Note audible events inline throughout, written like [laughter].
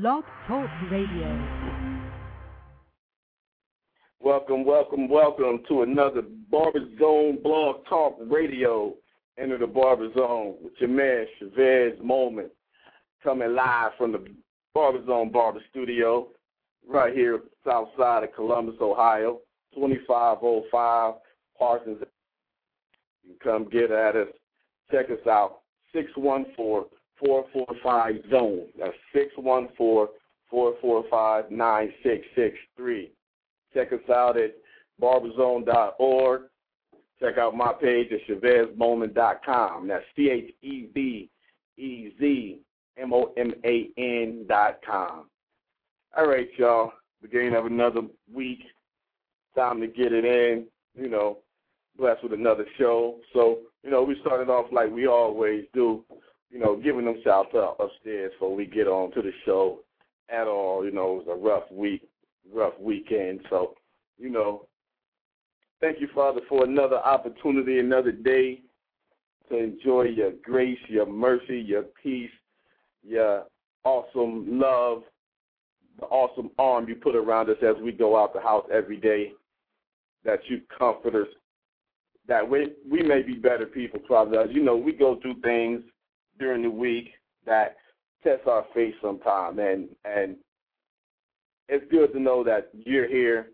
Blog Talk Radio. Welcome, welcome, welcome to another Barber Zone Blog Talk Radio. Enter the Barber Zone with your man Chevez Moman, coming live from the Barber Zone Barber Studio, right here south side of Columbus, Ohio, 2505 Parsons. You can come get at us. Check us out, 614 445 Zone. That's 614 445 9663. Check us out at barberzone.org. Check out my page at ChevezMoman.com. That's C H E V E Z M O M A N dot com. All right, y'all. Beginning of another week. Time to get it in. You know, blessed with another show. So, you know, we started off like we always do, you know, giving them shouts out upstairs before we get on to the show at all. You know, it was a rough week, rough weekend. So, you know, thank you, Father, for another opportunity, another day to enjoy your grace, your mercy, your peace, your awesome love, the awesome arm you put around us as we go out the house every day, that you comfort us, that we, we may be better people, Father. You know, we go through things during the week that test our faith sometime, and, and it's good to know that you're here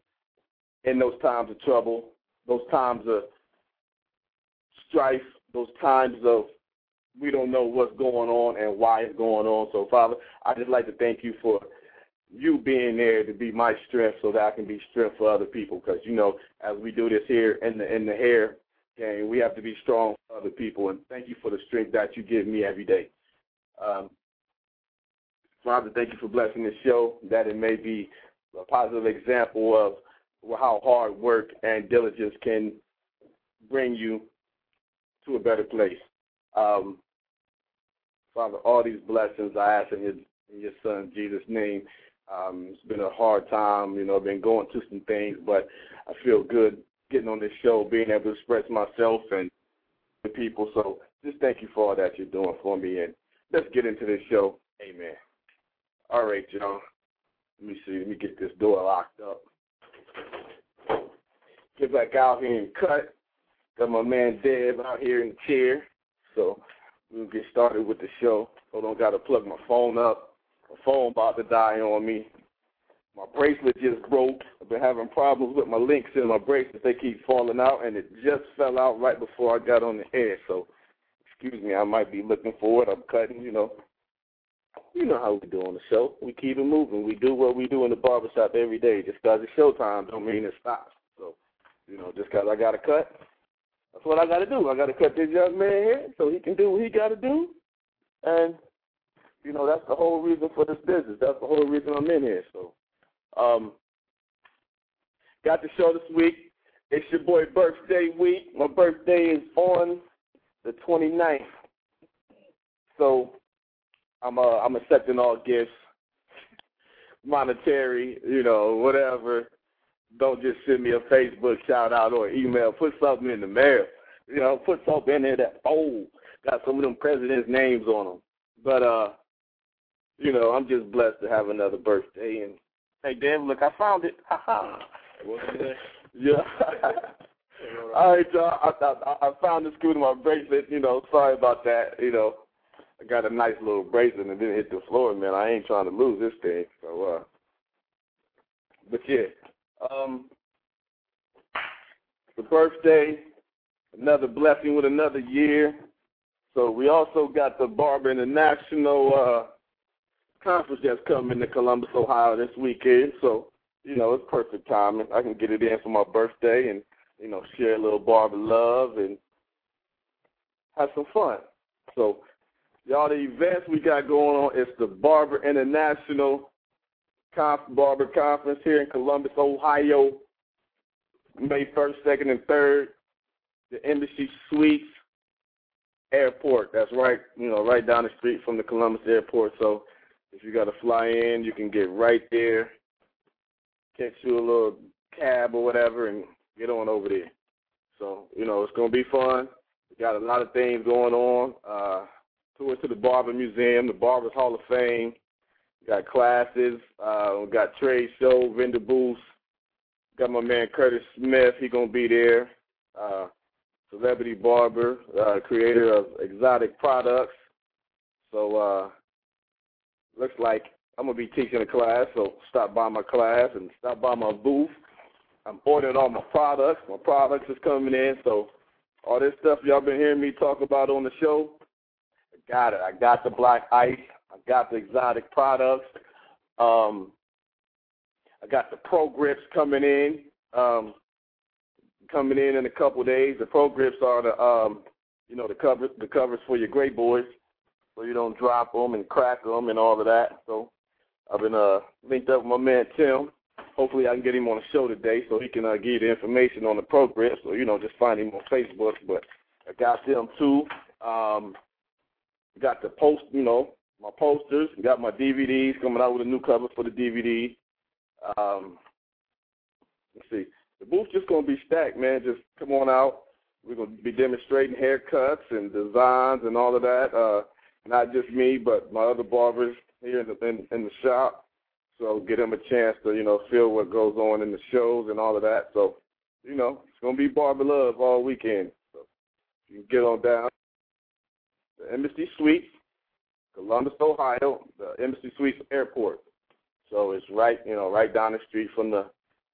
in those times of trouble, those times of strife, those times of we don't know what's going on and why it's going on. So, Father, I just like to thank you for you being there to be my strength so that I can be strength for other people. Because, you know, as we do this here in the in the hair game, we have to be strong for other people. And thank you for the strength that you give me every day. Um, Father, thank you for blessing this show, that it may be a positive example of how hard work and diligence can bring you to a better place. Um, Father, all these blessings I ask in your, in your Son Jesus' name. Um, it's been a hard time, you know. I've been going through some things, but I feel good getting on this show, being able to express myself and the people. So just thank you for all that you're doing for me, and let's get into this show. Amen. All right, y'all. Let me see. Let me get this door locked up get back out here and cut. Got my man Deb out here in the chair. So we'll get started with the show. Hold on, gotta plug my phone up. My phone about to die on me. My bracelet just broke. I've been having problems with my links in my bracelet. They keep falling out, and it just fell out right before I got on the air. So, excuse me, I might be looking for it. I'm cutting, you know. You know how we do on the show. We keep it moving. We do what we do in the barbershop every day. Just because it's showtime don't mean it stops. So, you know, just because I got to cut, that's what I got to do. I got to cut this young man here so he can do what he got to do. And, you know, that's the whole reason for this business. That's the whole reason I'm in here. So, um, got the show this week. It's your boy birthday week. My birthday is on the 29th. So, I'm uh, I'm accepting all gifts, monetary, you know, whatever. Don't just send me a Facebook shout out or email. Put something in the mail. You know, put something in there that oh, got some of them presidents' names on them. But uh, you know, I'm just blessed to have another birthday. And hey, Dave, look, I found it. Ha ha. [laughs] Yeah. [laughs] All right, y'all. I, I, I found the screw to my bracelet. You know, sorry about that. You know, I got a nice little bracelet and didn't hit the floor, man. I ain't trying to lose this thing. So, uh, but yeah, um, the birthday, another blessing with another year. So we also got the Barber International uh, conference that's coming to Columbus, Ohio this weekend. So, you know, it's perfect timing. I can get it in for my birthday and, you know, share a little barber love and have some fun. So Y'all, the events we got going on is the Barber International Conf- Barber Conference here in Columbus, Ohio, May 1st, 2nd, and 3rd. The Embassy Suites Airport. That's right, you know, right down the street from the Columbus Airport. So if you got to fly in, you can get right there, catch you a little cab or whatever, and get on over there. So, you know, it's going to be fun. We got a lot of things going on. Uh, tour to the Barber Museum, the Barbers Hall of Fame. got classes, uh, we got trade show, vendor booths. Got my man Curtis Smith. He gonna be there. Uh, celebrity barber, uh, creator of exotic products. So uh, looks like I'm gonna be teaching a class. So stop by my class and stop by my booth. I'm ordering all my products. My products is coming in. So all this stuff y'all been hearing me talk about on the show, I got it. I got the black ice. I got the exotic products. Um, I got the pro grips coming in. Um, coming in in a couple days. The pro grips are the um, you know the covers the covers for your great boys, so you don't drop them and crack them and all of that. So I've been uh linked up with my man Tim. Hopefully I can get him on the show today so he can uh, give you the information on the pro grips. So you know just find him on Facebook. But I got them too. Um, got the post, you know, my posters. Got my DVDs coming out with a new cover for the DVD. Um, let's see the booth's just gonna be stacked, man. Just come on out. We're gonna be demonstrating haircuts and designs and all of that. Uh, not just me, but my other barbers here in the in, in the shop. So get them a chance to you know feel what goes on in the shows and all of that. So you know it's gonna be barber love all weekend. So you can get on down. The Embassy Suites, Columbus, Ohio, the Embassy Suites Airport. So it's right, you know, right down the street from the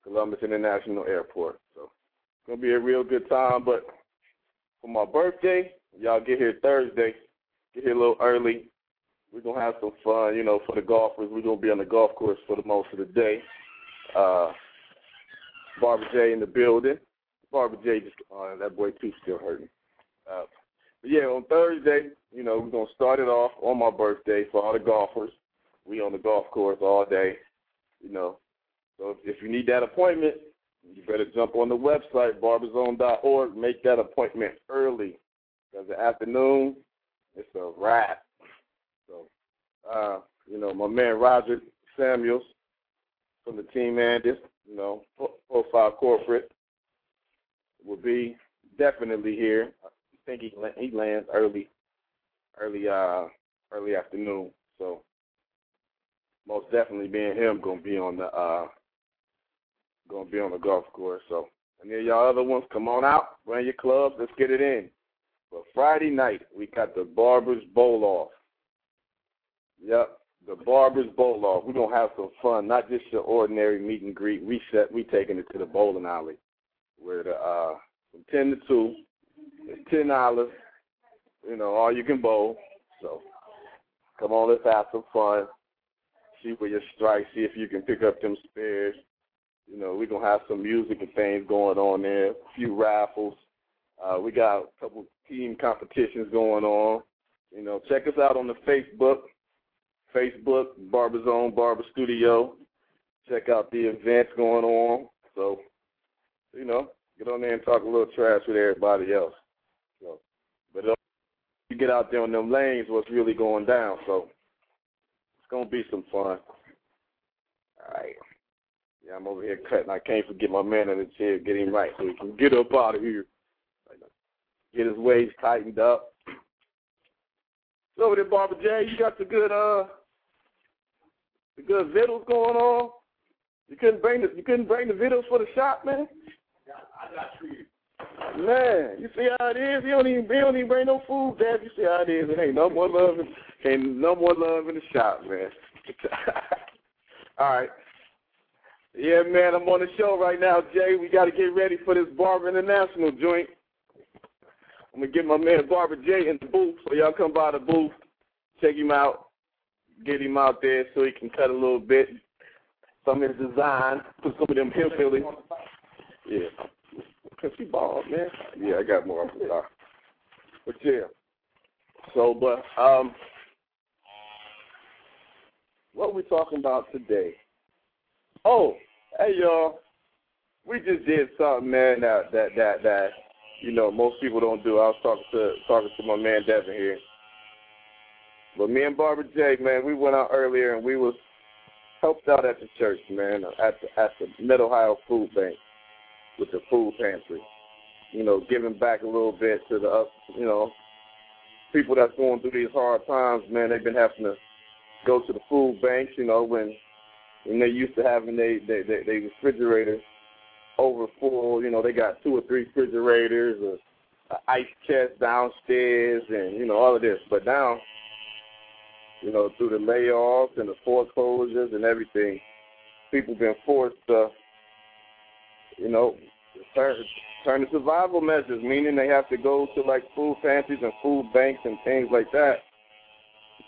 Columbus International Airport. So it's gonna be a real good time. But for my birthday, y'all get here Thursday. Get here a little early. We're gonna have some fun, you know, for the golfers. We're gonna be on the golf course for the most of the day. Uh Barber J in the building. Barber J just uh, that boy too still hurting. Uh, but yeah, on Thursday, you know, we're gonna start it off on my birthday for all the golfers. We on the golf course all day. You know, so if you need that appointment, you better jump on the website, barberzone.org. Make that appointment early because the afternoon, it's a wrap. So, uh, you know, my man Roger Samuels from the team Andis, you know, Profile Corporate will be definitely here. I think he he lands early, early uh early afternoon. So most definitely being him gonna be on the uh gonna be on the golf course. So any of y'all other ones, come on out, run your clubs, let's get it in. But Friday night we got the Barbers Bowl off. Yep, the Barbers Bowl off. We're gonna have some fun, not just your ordinary meet and greet. We set we taking it to the bowling alley. Where the uh from ten to two, it's ten dollars, you know, all you can bowl. So come on, let's have some fun. See where your strikes, see if you can pick up them spares. You know, we're gonna have some music and things going on there, a few raffles. Uh, we got a couple team competitions going on. You know, check us out on the Facebook, Facebook Barber Zone Barber Studio. Check out the events going on. So, you know, get on there and talk a little trash with everybody else. So, but you get out there on them lanes, what's really going down. So, it's gonna be some fun. All right. Yeah, I'm over here cutting. I can't forget my man in the chair. Get him right so he can get up out of here. Get his waist tightened up. So over there, Barber J, you got the good uh the good vittles going on. You couldn't bring the you couldn't bring the vittles for the shop, man. I got you. Man, you see how it is. You don't even he don't even bring no food, Dad. You see how it is. It ain't no more love. In, ain't no more love in the shop, man. [laughs] All right. Yeah, man, I'm on the show right now, Jay. We got to get ready for this Barber International joint. I'm to get my man Barber Jay in the booth, so y'all come by the booth, check him out, get him out there so he can cut a little bit. Some of his design, put some of them hillbilly. Yeah. Cause he bald, man. Yeah, I got more. But yeah. So, but um, what we talking about today? Oh, hey y'all, we just did something, man. That that that that you know most people don't do. I was talking to talking to my man Devin here, but me and Barber J, man, we went out earlier and we was helped out at the church, man, at the at the Mid Ohio Food Bank with the food pantry. You know, giving back a little bit to the you know people that's going through these hard times, man. They've been having to go to the food banks, you know, when when they used to having they they they, they refrigerators over full, you know, they got two or three refrigerators, a, a ice chest downstairs, and you know all of this. But now, you know, through the layoffs and the foreclosures and everything, people been forced to, you know, turn turn to survival measures, meaning they have to go to like food pantries and food banks and things like that,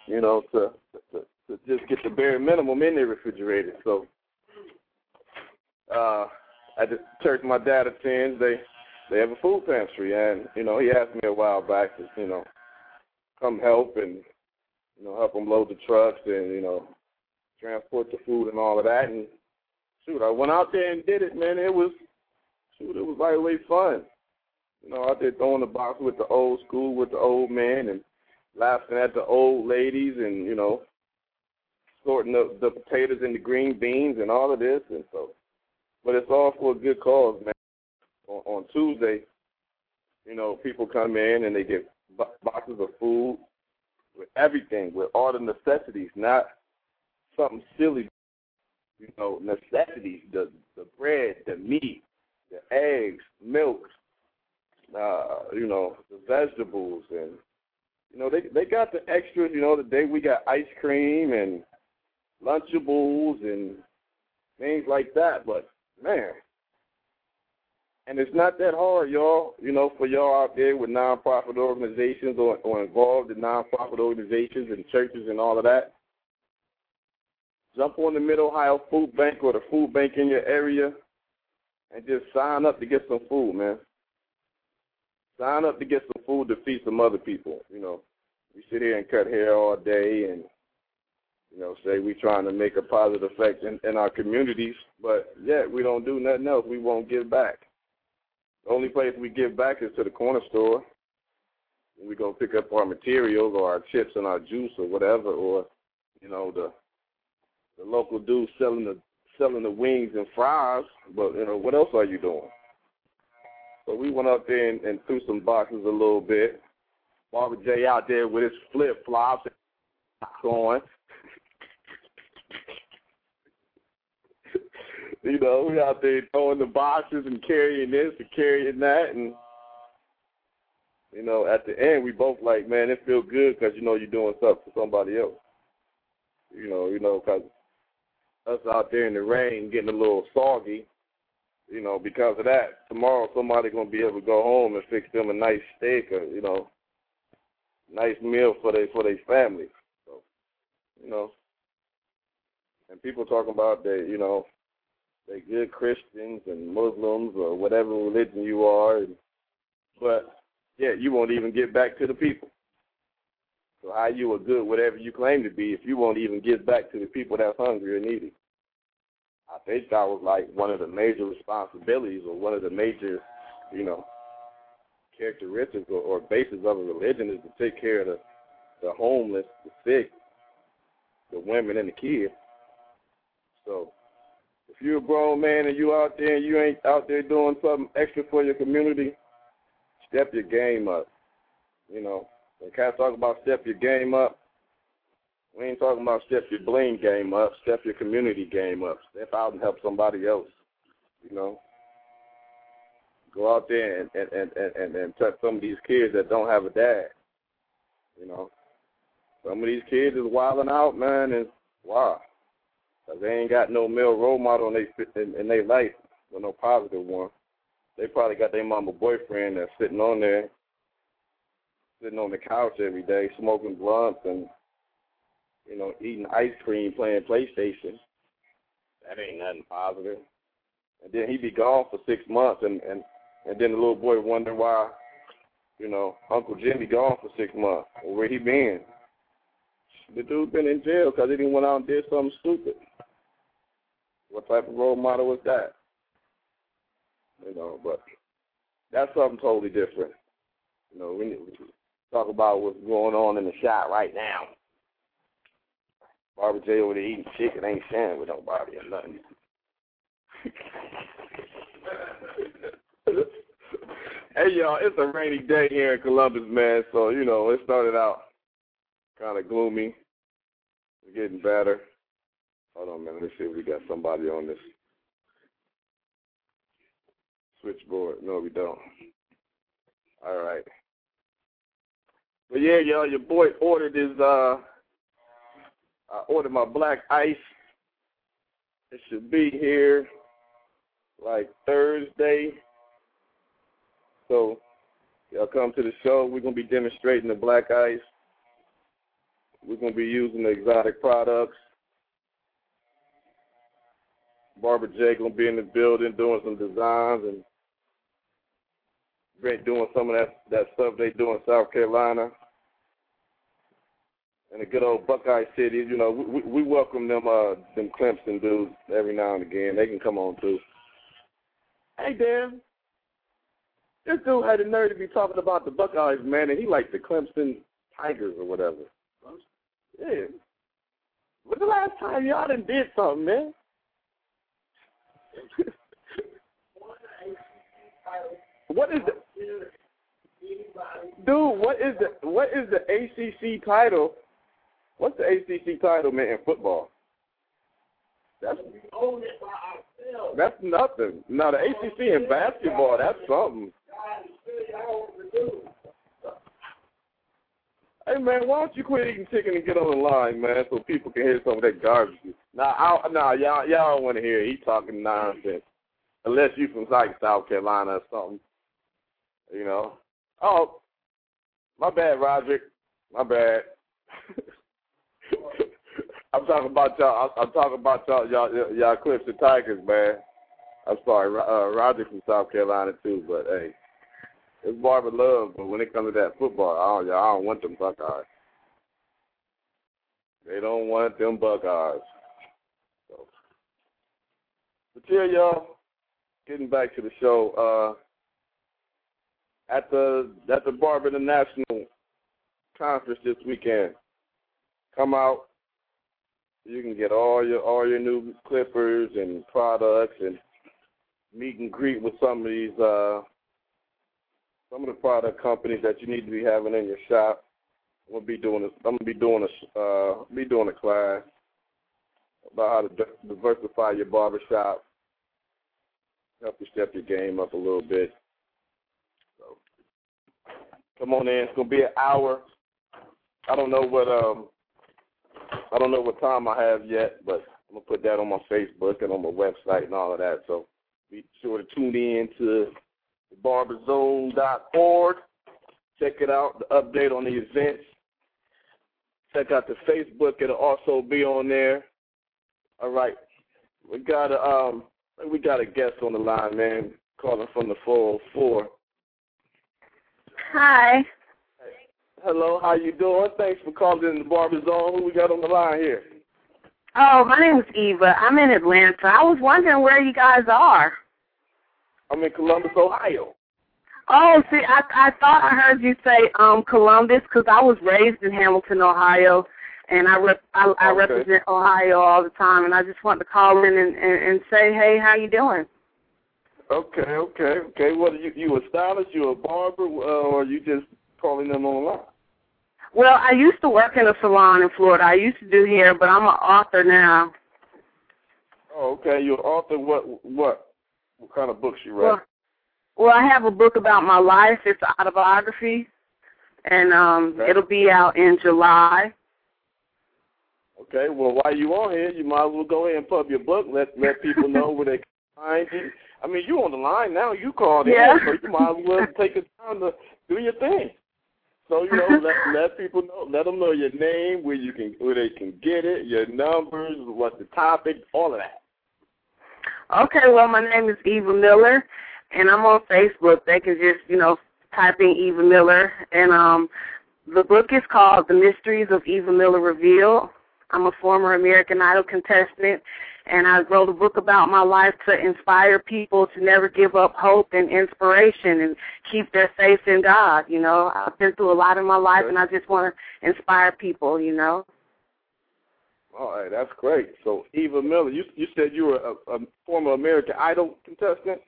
you know, to to, to just get the bare minimum in their refrigerator. So, uh, at the church my dad attends, they they have a food pantry, and you know, he asked me a while back to you know come help and you know help them load the trucks and you know transport the food and all of that. And shoot, I went out there and did it, man. It was shoot, it was right way fun. You know, out there throwing the box with the old school, with the old man, and laughing at the old ladies, and you know, sorting the, the potatoes and the green beans and all of this, and so. But it's all for a good cause, man. On, on Tuesday, you know, people come in and they get boxes of food with everything, with all the necessities, not something silly. You know, necessities, the the bread, the meat, the eggs, milk, uh, you know, the vegetables, and you know they they got the extras. You know, today we got ice cream and Lunchables and things like that. But man, and it's not that hard, y'all. You know, for y'all out there with nonprofit organizations or, or involved in nonprofit organizations and churches and all of that. Jump on the Mid Ohio Food Bank or the food bank in your area and just sign up to get some food, man. Sign up to get some food to feed some other people. You know, we sit here and cut hair all day and you know, say we trying to make a positive effect in, in our communities, but yet we don't do nothing else. We won't give back. The only place we give back is to the corner store. We go pick up our materials or our chips and our juice or whatever, or you know the the local dude selling the selling the wings and fries, but you know, what else are you doing? So we went up there and, and threw some boxes a little bit. Barber J out there with his flip flops and going. You know, we out there throwing the boxes and carrying this and carrying that, and you know, at the end we both like, man, it feels good because you know you're doing something for somebody else. You know, you know, because us out there in the rain getting a little soggy, you know, because of that. Tomorrow somebody gonna be able to go home and fix them a nice steak or, you know, nice meal for their for their family. So, you know. And people talking about they, you know, they good Christians and Muslims or whatever religion you are, and, but yeah, you won't even get back to the people. So how you are good, whatever you claim to be, if you won't even give back to the people that's hungry or needy? I think that was like one of the major responsibilities or one of the major, you know, characteristics or, or basis of a religion is to take care of the, the homeless, the sick, the women, and the kids. So if you're a grown man and you out there and you ain't out there doing something extra for your community, step your game up. You know, when cats talk about step your game up, we ain't talking about step your bling game up, step your community game up. Step out and help somebody else. You know. Go out there and and, and, and, and touch some of these kids that don't have a dad. You know. Some of these kids is wilding out, man, and wow. Cause they ain't got no male role model in their in, in their life, or no positive one. They probably got their mama boyfriend that's sitting on there, sitting on the couch every day, smoking blunts and you know, eating ice cream, playing PlayStation. That ain't nothing positive. And then he be gone for six months, and and and then the little boy wonder why, you know, Uncle Jimmy gone for six months. Well, where he been? The dude been in jail because he didn't went out and did something stupid. What type of role model was that? You know, but that's something totally different. You know, we need to talk about what's going on in the shop right now. Barber J over there eating chicken ain't sharing with nobody or nothing. [laughs] hey y'all, it's a rainy day here in Columbus, man. So you know, it started out kind of gloomy. We're getting better. Hold on a minute. Let's see if we got somebody on this switchboard. No, we don't. All right. But yeah, y'all, your boy ordered his uh I ordered my black ice. It should be here like Thursday. So y'all come to the show. We're gonna be demonstrating the black ice. We're gonna be using the exotic products. Barber J gonna be in the building doing some designs and Brent doing some of that that stuff they do in South Carolina and the good old Buckeye City. You know, we, we welcome them uh them Clemson dudes every now and again. They can come on too. Hey Dan, this dude had the nerve to be talking about the Buckeyes, man, and he liked the Clemson Tigers or whatever. Yeah. When's the last time y'all done did something, man? [laughs] what is the dude? What is the what is the ACC title? What's the ACC title, man, in football? That's that's nothing. No, the ACC in basketball, that's something. Hey man, why don't you quit eating chicken and get on the line, man, so people can hear some of that garbage? Nah, I, nah, y'all, y'all don't want to hear. He talking nonsense, unless you from like South Carolina or something. You know. Oh, my bad, Roderick. My bad. [laughs] I'm talking about y'all. I'm talking about y'all, y'all, y'all Clemson Tigers, man. I'm sorry, uh, Roger from South Carolina too, but hey, it's Barber love. But when it comes to that football, I don't, I don't want them Buckeyes. They don't want them Buckeyes. So, but yeah, y'all, getting back to the show. Uh, at the at the Barber International Conference this weekend, come out. You can get all your all your new clippers and products and meet and greet with some of these uh some of the product companies that you need to be having in your shop. I'm gonna be doing a, I'm gonna be doing a uh be doing a class about how to diversify your barbershop, help you step your game up a little bit. So come on in. It's gonna be an hour. I don't know what um I don't know what time I have yet, but I'm gonna put that on my Facebook and on my website and all of that. So be sure to tune in to barberzone.org. Check it out, the update on the events. Check out the Facebook; it'll also be on there. All right, we got a um, we got a guest on the line, man, calling from the 404. Hi. Hello, how you doing? Thanks for calling in the Barber Zone. Who we got on the line here? Oh, my name is Eva. I'm in Atlanta. I was wondering where you guys are. I'm in Columbus, Ohio. Oh, see, I I thought I heard you say um Columbus because I was raised in Hamilton, Ohio, and I rep I, I Okay. represent Ohio all the time, and I just wanted to call in and, and and say, hey, how you doing? Okay, okay, okay. What are you? You a stylist? You a barber, uh, or are you just calling them online? Well, I used to work in a salon in Florida. I used to do hair, but I'm an author now. Oh, okay. You're an author. What? What? What kind of books you write? Well, well, I have a book about my life. It's an autobiography, and um, Okay. it'll be out in July. Okay. Well, while you're on here, you might as well go ahead and pub your book. Let let people [laughs] know where they can find you. I mean, you're on the line now. You called Yeah. in, so you might as well [laughs] take the time to do your thing. So you know, let [laughs] let people know, let them know your name, where you can, where they can get it, your numbers, what the topic, all of that. Okay, well, my name is Eva Miller, and I'm on Facebook. They can just, you know, type in Eva Miller, and um, the book is called The Mysteries of Eva Miller Revealed. I'm a former American Idol contestant, and I wrote a book about my life to inspire people to never give up hope and inspiration and keep their faith in God. You know, I've been through a lot in my life, and I just want to inspire people. You know. All right, that's great. So Eva Miller, you you said you were a, a former American Idol contestant.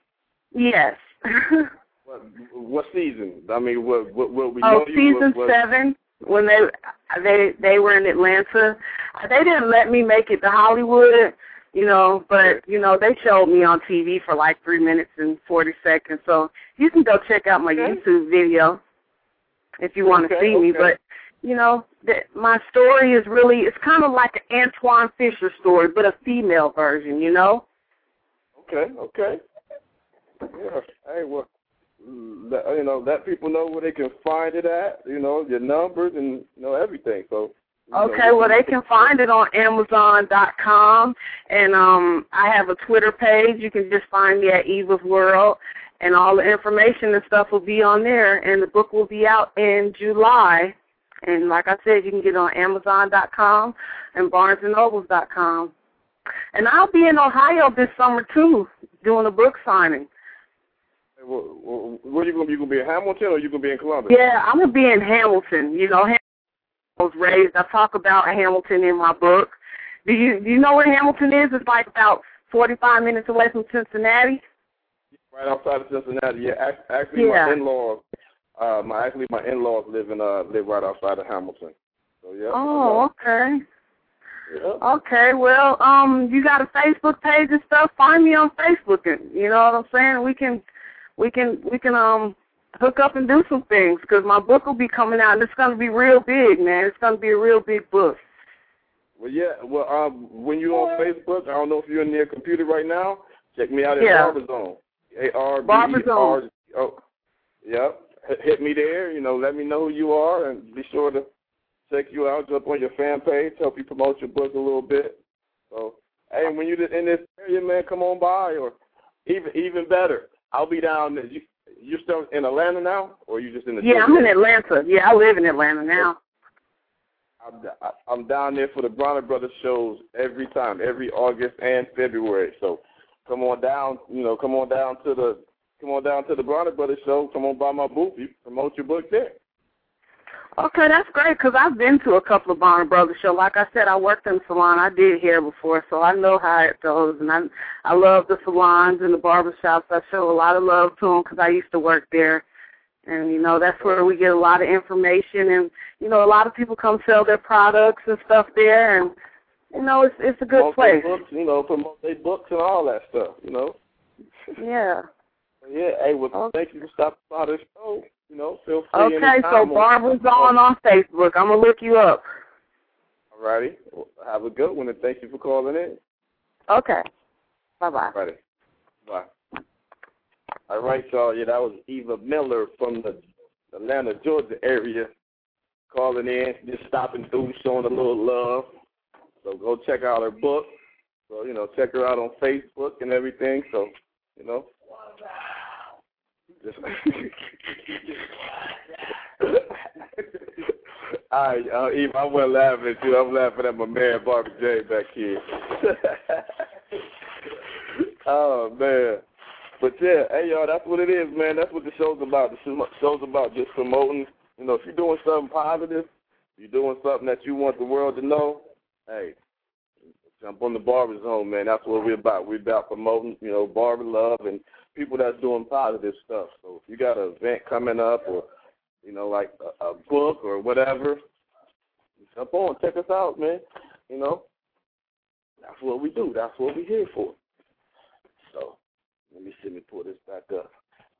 Yes. [laughs] What, what season? I mean, what what, what we oh, know you season was, seven. when they they they were in Atlanta. They didn't let me make it to Hollywood, you know, but you know they showed me on TV for like three minutes and forty seconds. So you can go check out my Okay. YouTube video if you want to Okay, see me. But you know, that my story is really it's kind of like an Antwone Fisher story, but a female version. You know. Okay, okay. Yeah. Hey, well, you know, let people know where they can find it at. You know, your numbers and you know everything. So. you know, Okay, well they can find it on Amazon.com, and um, I have a Twitter page. You can just find me at Eva's World, and all the information and stuff will be on there. And the book will be out in July. And like I said, you can get it on Amazon.com and BarnesandNobles.com. And I'll be in Ohio this summer too, doing a book signing. Hey, well, well, where you gonna be? You gonna be in Hamilton or you gonna be in Columbus? Yeah, I'm gonna be in Hamilton. You know, Hamilton I was raised. I talk about Hamilton in my book. Do you do you know where Hamilton is? It's like about 45 minutes away from Cincinnati. Right outside of Cincinnati. Yeah, actually, Yeah. my in-laws, uh, my actually my in-laws live in uh live right outside of Hamilton. So yeah. Oh, okay. Okay, well, um, you got a Facebook page and stuff. Find me on Facebook, and you know what I'm saying. We can, we can, we can um hook up and do some things because my book will be coming out, and it's gonna be real big, man. It's gonna be a real big book. Well, yeah. Well, um, when you're on Facebook, I don't know if you're in your computer right now. Check me out at Yeah. Barber Zone. A R B E Zone. Oh, yep. Hit- me there. You know, let me know who you are, and be sure to check you out. Jump on your fan page. Help you promote your book a little bit. So, hey, when you're in this area, man, come on by, or even even better, I'll be down. there. You you still in Atlanta now, or you just in the? Yeah, I'm in Atlanta. Yeah, I live in Atlanta now. I'm, I'm down there for the Bronner Brothers shows every time, every August and February. So come on down, you know, come on down to the come on down to the Bronner Brothers show. Come on by my booth. You promote your book there. Okay, that's great because I've been to a couple of Bronner Brothers shows. Like I said, I worked in salon. I did hair before, so I know how it goes. And I I love the salons and the barber shops. I show a lot of love to them because I used to work there. And you know that's where we get a lot of information, and you know a lot of people come sell their products and stuff there, and you know it's it's a good promote place. Books, you know, promote their books and all that stuff. You know. Yeah. Yeah. Hey, well, Okay. thank you for stopping by the show. You know, feel free. Okay, so Barbara's on on Facebook. I'm gonna look you up. All righty. Well, have a good one, and thank you for calling in. Okay. Bye bye. Alrighty. Bye. All right, y'all. Yeah, that was Eva Miller from the Atlanta, Georgia area calling in, just stopping through, showing a little love. So go check out her book. So, you know, check her out on Facebook and everything. So, you know. Right, uh, Eva, I wasn't laughing at you. I'm laughing at my man, Barber J, back here. [laughs] oh, man. But, yeah, hey, y'all, that's what it is, man. That's what the show's about. The show's about just promoting. You know, if you're doing something positive, you're doing something that you want the world to know, hey, jump on the Barber Zone, man. That's what we're about. We're about promoting, you know, barber love and people that's doing positive stuff. So if you got an event coming up or, you know, like a, a book or whatever, jump on, check us out, man. You know, that's what we do. That's what we're here for. So let me see me pull this back up.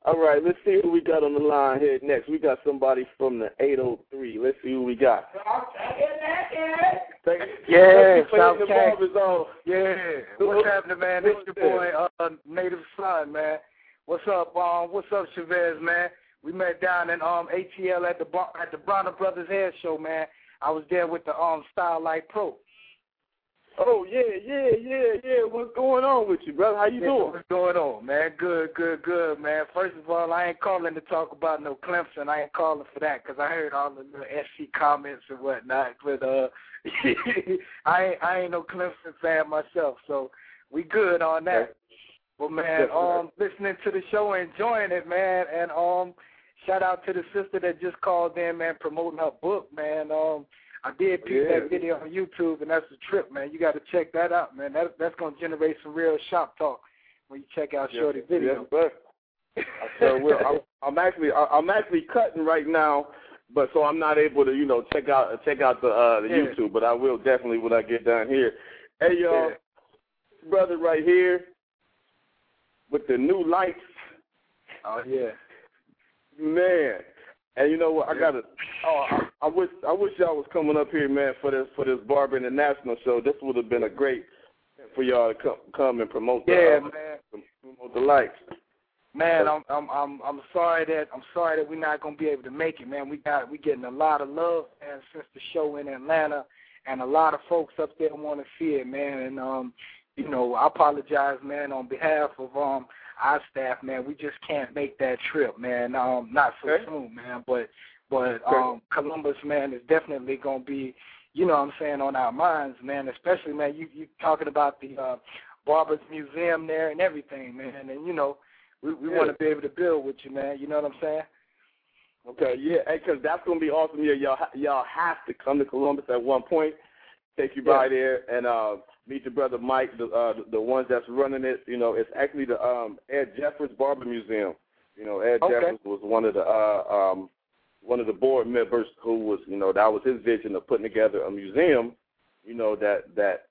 All right, let's see who we got on the line here next. We got somebody from the 803. Let's see who we got. Thank- Yeah, you South hitting the Cac. Barber Zone. Yeah, what's happening, man? This your boy, uh, Native Son, man. What's up, um? What's up, Chevez, man? We met down in um ATL at the at the Bronner Brothers Hair Show, man. I was there with the um Style Light Pro. Oh yeah, yeah, yeah, yeah. What's going on with you, brother? How you Yeah, doing? What's going on, man? Good, good, good, man. First of all, I ain't calling to talk about no Clemson. I ain't calling for that because I heard all the little SC comments and whatnot. But uh, [laughs] I ain't I ain't no Clemson fan myself, so we good on that. Okay. Well, man, um, listening to the show, enjoying it, man, and um, shout out to the sister that just called in, man, promoting her book, man. Um, I did peep Yeah. that video on YouTube, and that's a trip, man. You got to check that out, man. That that's gonna generate some real shop talk when you check out Shorty video. Yes, sir. I sure will. I'm, I'm actually I'm actually cutting right now but so I'm not able to, you know, check out check out the uh the Yeah. YouTube, but I will definitely when I get down here. Hey y'all, Yeah. brother right here with the new lights, Oh yeah. man. And you know what? I gotta. Oh, I, I wish I wish y'all was coming up here, man, for this for this Barber International show. This would have been a great for y'all to come come and promote the Yeah, uh, man. promote the lights. Man, I'm I'm I'm I'm sorry that I'm sorry that we're not gonna be able to make it, man. We got we getting a lot of love, man, since the show in Atlanta, and a lot of folks up there want to see it, man. And um, you know, I apologize, man, on behalf of um our staff, man. We just can't make that trip, man. Um, not so Okay. soon, man. But but um, Columbus, man, is definitely gonna be, you know, what I'm saying on our minds, man. Especially, man, you you talking about the uh, Barbers Museum there and everything, man. And you know. We we Yeah. want to be able to build with you, man. You know what I'm saying? Okay, yeah, because that's gonna be awesome. Yeah, y'all y'all have to come to Columbus at one point. Take you by there and uh, meet your brother Mike, the uh, the ones that's running it. You know, it's actually the um, Ed Jeffers Barber Museum. You know, Ed Okay. Jeffers was one of the uh, um, one of the board members who was, you know, that was his vision of putting together a museum. You know that that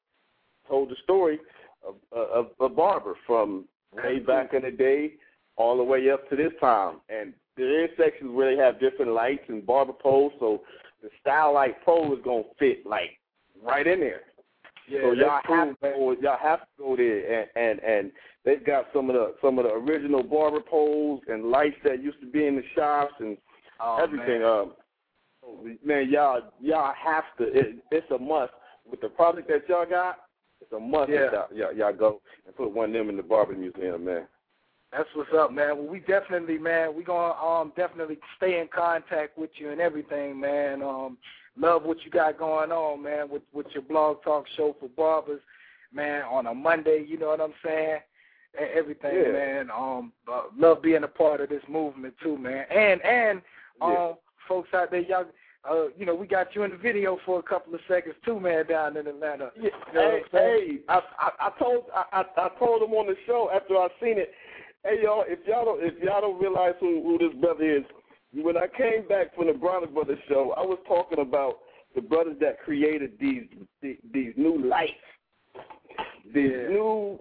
told the story of of, of Barber from way back in the day all the way up to this time. And there is sections where they have different lights and barber poles, so the style light pole is gonna fit like right in there. Yeah, so y'all cool, have to go, y'all have to go there and, and and they've got some of the some of the original barber poles and lights that used to be in the shops and Oh, everything. Man. Um, man, y'all y'all have to. It, it's a must with the product that y'all got. It's a must Yeah. that y'all, y'all y'all go and put one of them in the barber museum, man. That's what's up, man. Well, we definitely, man, we gonna um definitely stay in contact with you and everything, man. Um, love what you got going on, man, with with your blog talk show for barbers, man, on a Monday. You know what I'm saying? And everything, Yeah. man. Um, uh, love being a part of this movement too, man. And and um, Yeah. folks out there, y'all. Uh, you know, we got you in the video for a couple of seconds too, man, down in Atlanta. Yeah, You know hey, hey, I, I, I told I, I, I told him on the show after I seen it. Hey y'all, if y'all don't if y'all don't realize who, who this brother is, when I came back from the Bronner Brothers show, I was talking about the brothers that created these these, new lights, these Yeah. new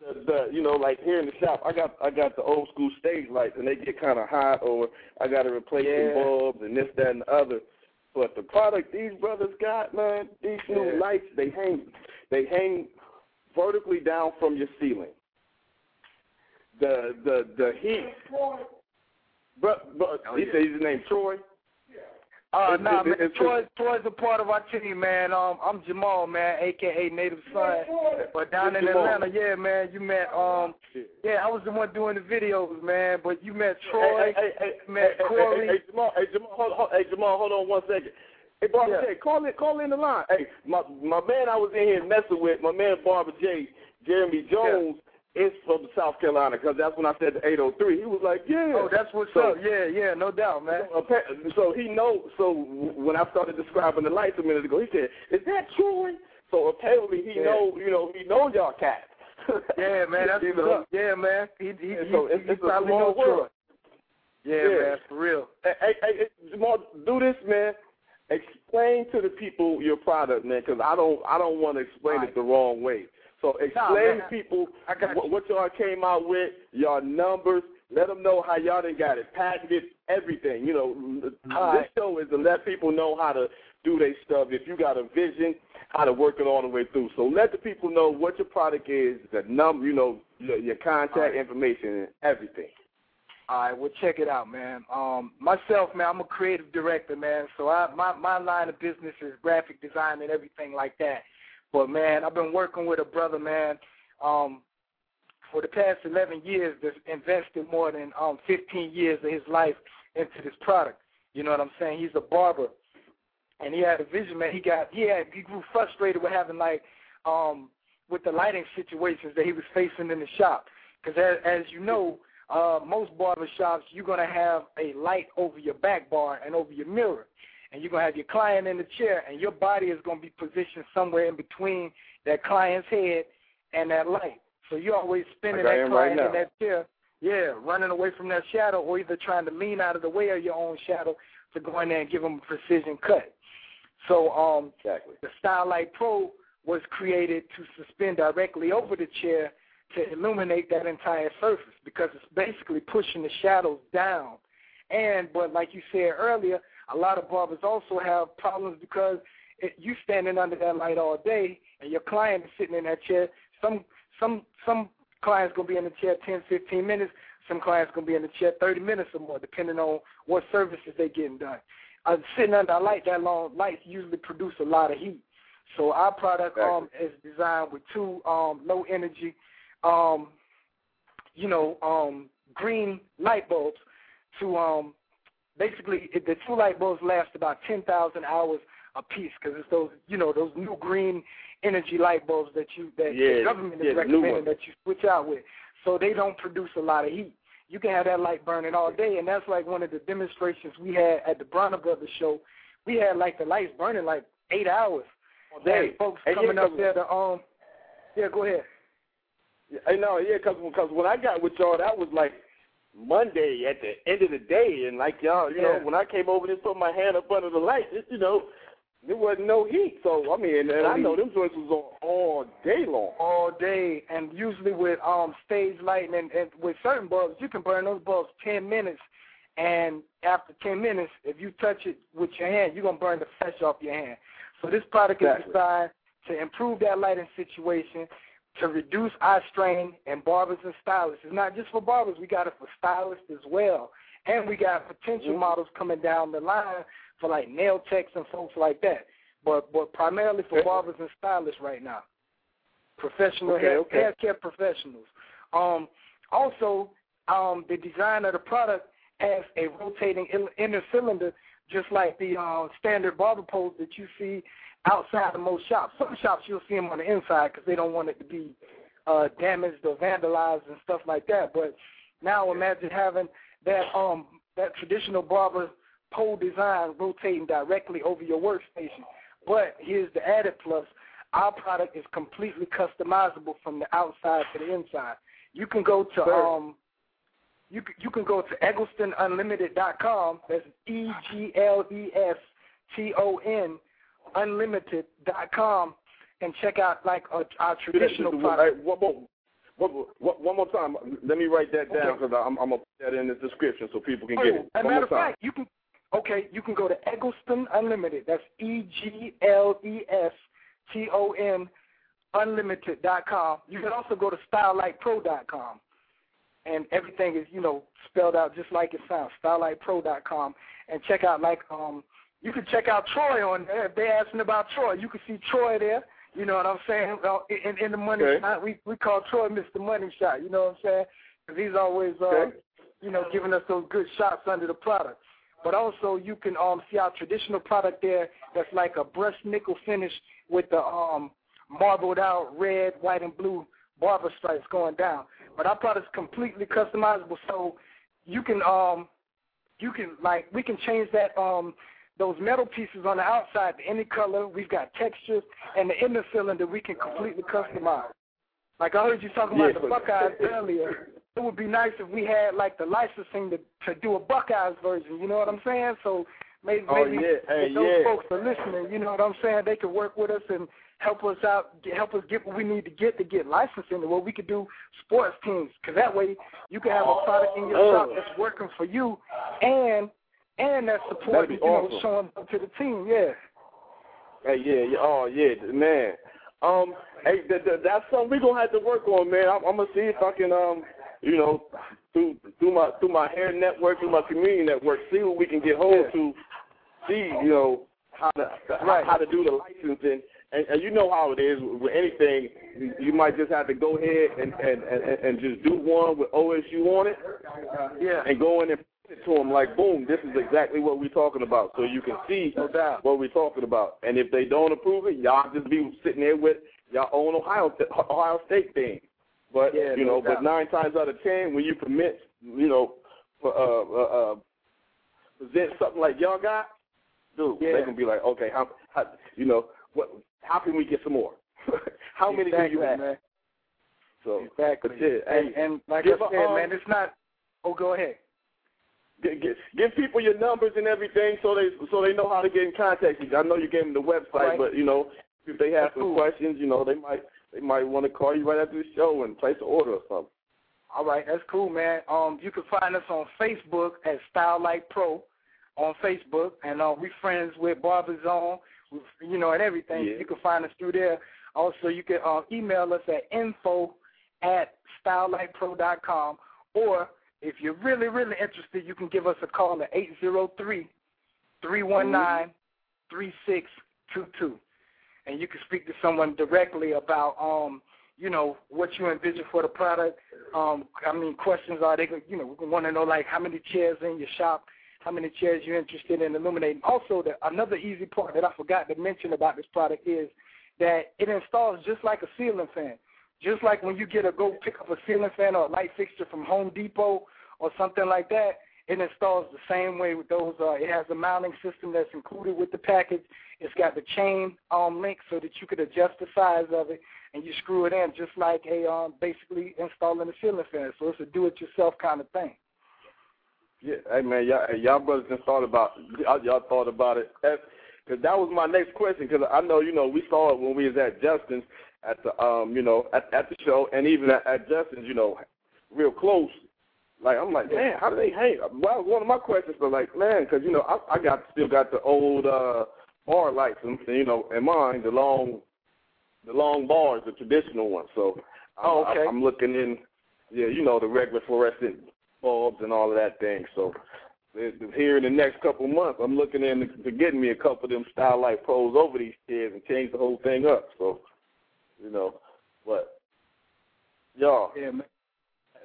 the, the you know like here in the shop, I got I got the old school stage lights and they get kind of hot, or I got to replace Yeah. some bulbs and this that and the other. But the product these brothers got, man, these new Yeah. lights they hang they hang vertically down from your ceiling. The the the heat. But but he yeah. said his name Troy. Uh, It's- nah, it's- man. it's- Troy, Troy's a part of our team, man. Um, I'm Jamal, man, aka Native Son. But down in Jamal. Atlanta, yeah, man, you met. Um, yeah, I was the one doing the videos, man. But you met Troy. Hey, hey, hey, hey, met hey, Corey. Hey, hey, Jamal, hey Jamal, hold, hold, hey Jamal, hold on one second. Hey Barber Yeah. J, call in, call in the line. Hey, my my man, I was in here messing with my man Barber J, Jeremy Jones. Is from South Carolina because that's when I said the 803. He was like, yeah. Oh, that's what's So- up. Yeah, yeah, no doubt, man. So, so he know. So when I started describing the lights a minute ago, he said, "Is that Troy?" So apparently he Yeah. know. You know, he know y'all cats. Yeah, man, that's [laughs] You know? Yeah, man. He he, he, so he, it's- he it's probably know Troy. Yeah, Yeah. man, for real. Hey, hey, hey, Jamal, do this, man. Explain to the people your product, man, because I don't, I don't want to explain Right. it the wrong way. So explain to people I got what, what y'all came out with, your numbers. Let them know how y'all done got it patented, everything. You know, this show is to let people know how to do their stuff. If you got a vision, how to work it all the way through. So let the people know what your product is, the number, you know, your, your contact Right. information, and everything. All right, well, check it out, man. Um, myself, man, I'm a creative director, man. So I, my my line of business is graphic design and everything like that. But man, I've been working with a brother, man, um, for the past 11 years. That's invested more than um 15 years of his life into this product. You know what I'm saying? He's a barber, and he had a vision, man. He got he had he grew frustrated with having like um with the lighting situations that he was facing in the shop. Because as, as you know, uh, most barber shops, you're to have a light over your back bar and over your mirror. And you're going to have your client in the chair, and your body is going to be positioned somewhere in between that client's head and that light. So you're always spinning got that him right client in that chair. Yeah, running away from that shadow, or either trying to lean out of the way of your own shadow to go in there and give them a precision cut. So, um, exactly. the Stylight Pro was created to suspend directly over the chair to illuminate that entire surface because it's basically pushing the shadows down. And but like you said earlier, a lot of barbers also have problems because it, you standing under that light all day and your client is sitting in that chair. Some some some clients gonna be in the chair 10, 15 minutes. Some clients gonna be in the chair 30 minutes or more, depending on what services they getting done. Uh, sitting under a light that long, lights usually produce a lot of heat. So our product um, is designed with two um, low energy, um, you know, um, green light bulbs to um, basically it, the two light bulbs last about ten thousand hours a piece because it's those you know those new green energy light bulbs that you that yeah, the government yeah, is recommending that you switch out with, so they don't produce a lot of heat. You can have that light burning all day, and that's like one of the demonstrations we had at the Bronner Brothers show. We had like the lights burning like eight hours. All day. Folks and coming yeah, up there to um, yeah, go ahead. I know, yeah, because cause when I got with y'all, that was like Monday at the end of the day, and like y'all, you Yeah. know, when I came over and put my hand up under the light, it, you know, there wasn't no heat. So I mean, and I know them joints was on all day long. all day, and usually with um stage lighting and, and with certain bulbs, you can burn those bulbs ten minutes, and after ten minutes, if you touch it with your hand, you're gonna burn the flesh off your hand. So this product is designed to improve that lighting situation, to reduce eye strain in barbers and stylists. It's not just for barbers; we got it for stylists as well, and we got potential Mhm. models coming down the line for like nail techs and folks like that. But but primarily for Okay. barbers and stylists right now professional Okay, hair, okay. hair care professionals. Um, also, um, the design of the product has a rotating inner cylinder, just like the uh, standard barber poles that you see outside of most shops. Some shops you'll see them on the inside because they don't want it to be uh, damaged or vandalized and stuff like that. But now imagine having that um that traditional barber pole design rotating directly over your workstation. But here's the added plus: our product is completely customizable from the outside to the inside. You can go to um you can, you can go to EglestonUnlimited.com. That's E G L E S T O N Unlimited.com and check out like our, our traditional Hey, product. one more, one, time. Let me write that down Okay. because I'm, I'm gonna put that in the description so people can Oh, get it. As a matter of fact, you can okay, you can go to Egleston Unlimited. That's E G L E S T O N Unlimited.com. You can also go to StyleLightPro.com. And everything is, you know, spelled out just like it sounds, StyleLightPro.com. And check out like um you can check out Troy on there. If they're asking about Troy, you can see Troy there. You know what I'm saying? Uh, In, in the money Okay. shot, we we call Troy Mr. Money Shot. You know what I'm saying? Because he's always, uh, Okay. you know, giving us those good shots under the product. But also, you can um see our traditional product there. That's like a brushed nickel finish with the um marbled out red, white, and blue barber stripes going down. But our product's completely customizable, so you can um you can like we can change that um those metal pieces on the outside to any color. We've got textures and the inner cylinder we can completely customize. Like I heard you talking Yeah, about the Buckeyes earlier. It would be nice if we had like the licensing to to do a Buckeyes version. You know what I'm saying? So maybe Oh, maybe yeah. Hey, if those yeah. folks are listening, you know what I'm saying? They could work with us and help us out, get, help us get what we need to get to get licensing. Where we could do sports teams, because that way you can have a product in your Oh. shop that's working for you, and and that's That'd supporting, you awesome. know, showing up to the team. Yeah. Hey, yeah, yeah, oh yeah, man. Um, hey, th- th- that's something we're gonna have to work on, man. I'm, I'm gonna see if I can, um, you know, through through my through my hair network, through my community network, see what we can get hold Yeah. to, see, you know, how to Right. how to do the licensing. And, and you know how it is with anything. You, you might just have to go ahead and, and, and, and just do one with OSU on it, Yeah. and go in and it to them like, boom, this is exactly what we're talking about, so you can see No what we're talking about. And if they don't approve it, y'all just be sitting there with your own Ohio Ohio State thing. But Yeah, you no know, but nine times out of ten, when you permit, you know, uh, uh, uh, present something like y'all got, dude, Yeah. they're gonna be like, okay, how, how you know, what? How can we get some more? [laughs] how many do you have? man. So exactly. Yeah, and, and like I said, um, man, it's not. Oh, go ahead. Give, give, give people your numbers and everything so they so they know how to get in contact with you. I know you gave them the website, right. but you know if they have That's some cool. questions, you know they might they might want to call you right after the show and place an order or something. All right, that's cool, man. Um, you can find us on Facebook at Style Light Pro on Facebook, and uh, we friends with Barber Zone, you know, and everything. Yeah. You can find us through there. Also, you can uh, email us at info at stylelightpro.com, or if you're really, really interested, you can give us a call at 803 319 3622. And you can speak to someone directly about, um, you know, what you envision for the product. Um, I mean, questions are they, you know, we want to know like how many chairs in your shop, how many chairs you're interested in illuminating. Also, the, another easy part that I forgot to mention about this product is that it installs just like a ceiling fan. Just like when you get a go pick up a ceiling fan or a light fixture from Home Depot or something like that, it installs the same way with those. Uh, it has a mounting system that's included with the package. It's got the chain um, link so that you could adjust the size of it, and you screw it in just like a um, basically installing a ceiling fan. So it's a do-it-yourself kind of thing. Yeah, hey man, y'all, y'all brothers just thought about y'all, thought about it because that was my next question. Because I know you know we saw it when we was at Justin's at the um you know at, at the show and even at, at Justin's you know real close. Like I'm like, man, how do they hang? Well, one of my questions, but like, man, because you know I, I got still got the old uh bar lights, and you know, in mine the long, the long bars, the traditional ones. So Oh, okay. I'm, I'm looking in, yeah, you know, the regular fluorescent bulbs and all of that thing. So here in the next couple months, I'm looking in to getting me a couple of them Style Light Pros over these kids and change the whole thing up. So, you know, but y'all, Yeah,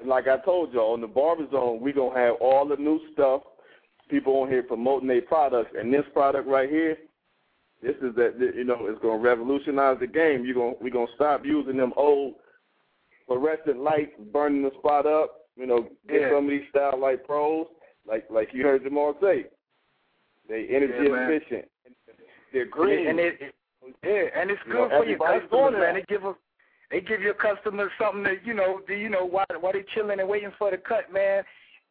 like I told y'all, on the Barber Zone, we gonna have all the new stuff. People on here promoting their products, and this product right here, this is that you know, it's gonna revolutionize the game. You gonna we gonna stop using them old fluorescent lights, burning the spot up. You know, get Yeah. some of these style light pros, like like you heard Jamal say. They energy Yeah, efficient. They're green. And it, it yeah, and it's You good know, for your customers, man. They give a, they give your customers something that you know, do you know why why they chilling and waiting for the cut, man.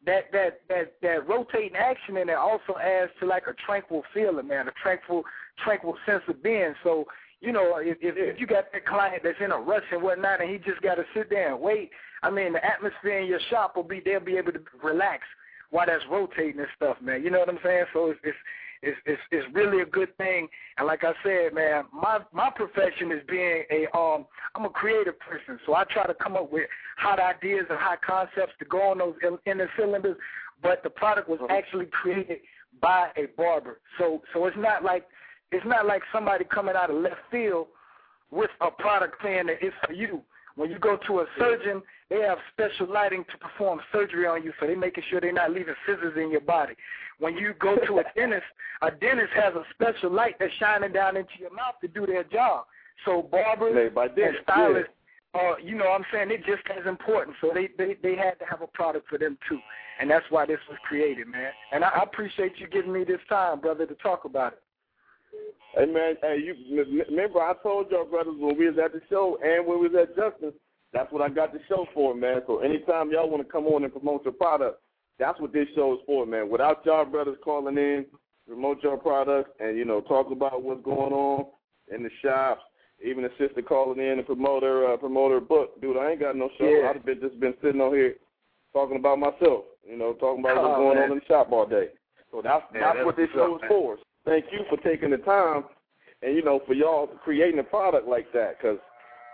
That that that that rotating action in it also adds to like a tranquil feeling, man, a tranquil tranquil sense of being. So you know, if if, if you got that client that's in a rush and whatnot, and he just got to sit there and wait, I mean, the atmosphere in your shop will be they'll be able to relax while that's rotating and stuff, man. You know what I'm saying? So it's it's it's it's, it's really a good thing. And like I said, man, my my profession is being a um I'm a creative person, so I try to come up with hot ideas and hot concepts to go on those in- inner cylinders. But the product was actually created by a barber, so so it's not like it's not like somebody coming out of left field with a product saying that it's for you. When you go to a surgeon, they have special lighting to perform surgery on you, so they're making sure they're not leaving scissors in your body. When you go to a [laughs] dentist, a dentist has a special light that's shining down into your mouth to do their job. So barbers and stylists, uh, you know what I'm saying, they're just as important. So they, they, they had to have a product for them too. And that's why this was created, man. And I, I appreciate you giving me this time, brother, to talk about it. Hey man, hey you remember I told y'all brothers when we was at the show and when we was at Justin, that's what I got the show for, man. So anytime y'all want to come on and promote your product, that's what this show is for, man. Without y'all brothers calling in, promote your products, and you know talk about what's going on in the shops. Even a sister calling in to promote her uh, promote her book, dude. I ain't got no show. Yeah. I've been just been sitting on here talking about myself. You know, talking about what's Oh, going man. on in the shop all day. So that's Yeah, that's, that's what this what's show is for. Thank you for taking the time, and you know for y'all creating a product like that. Cause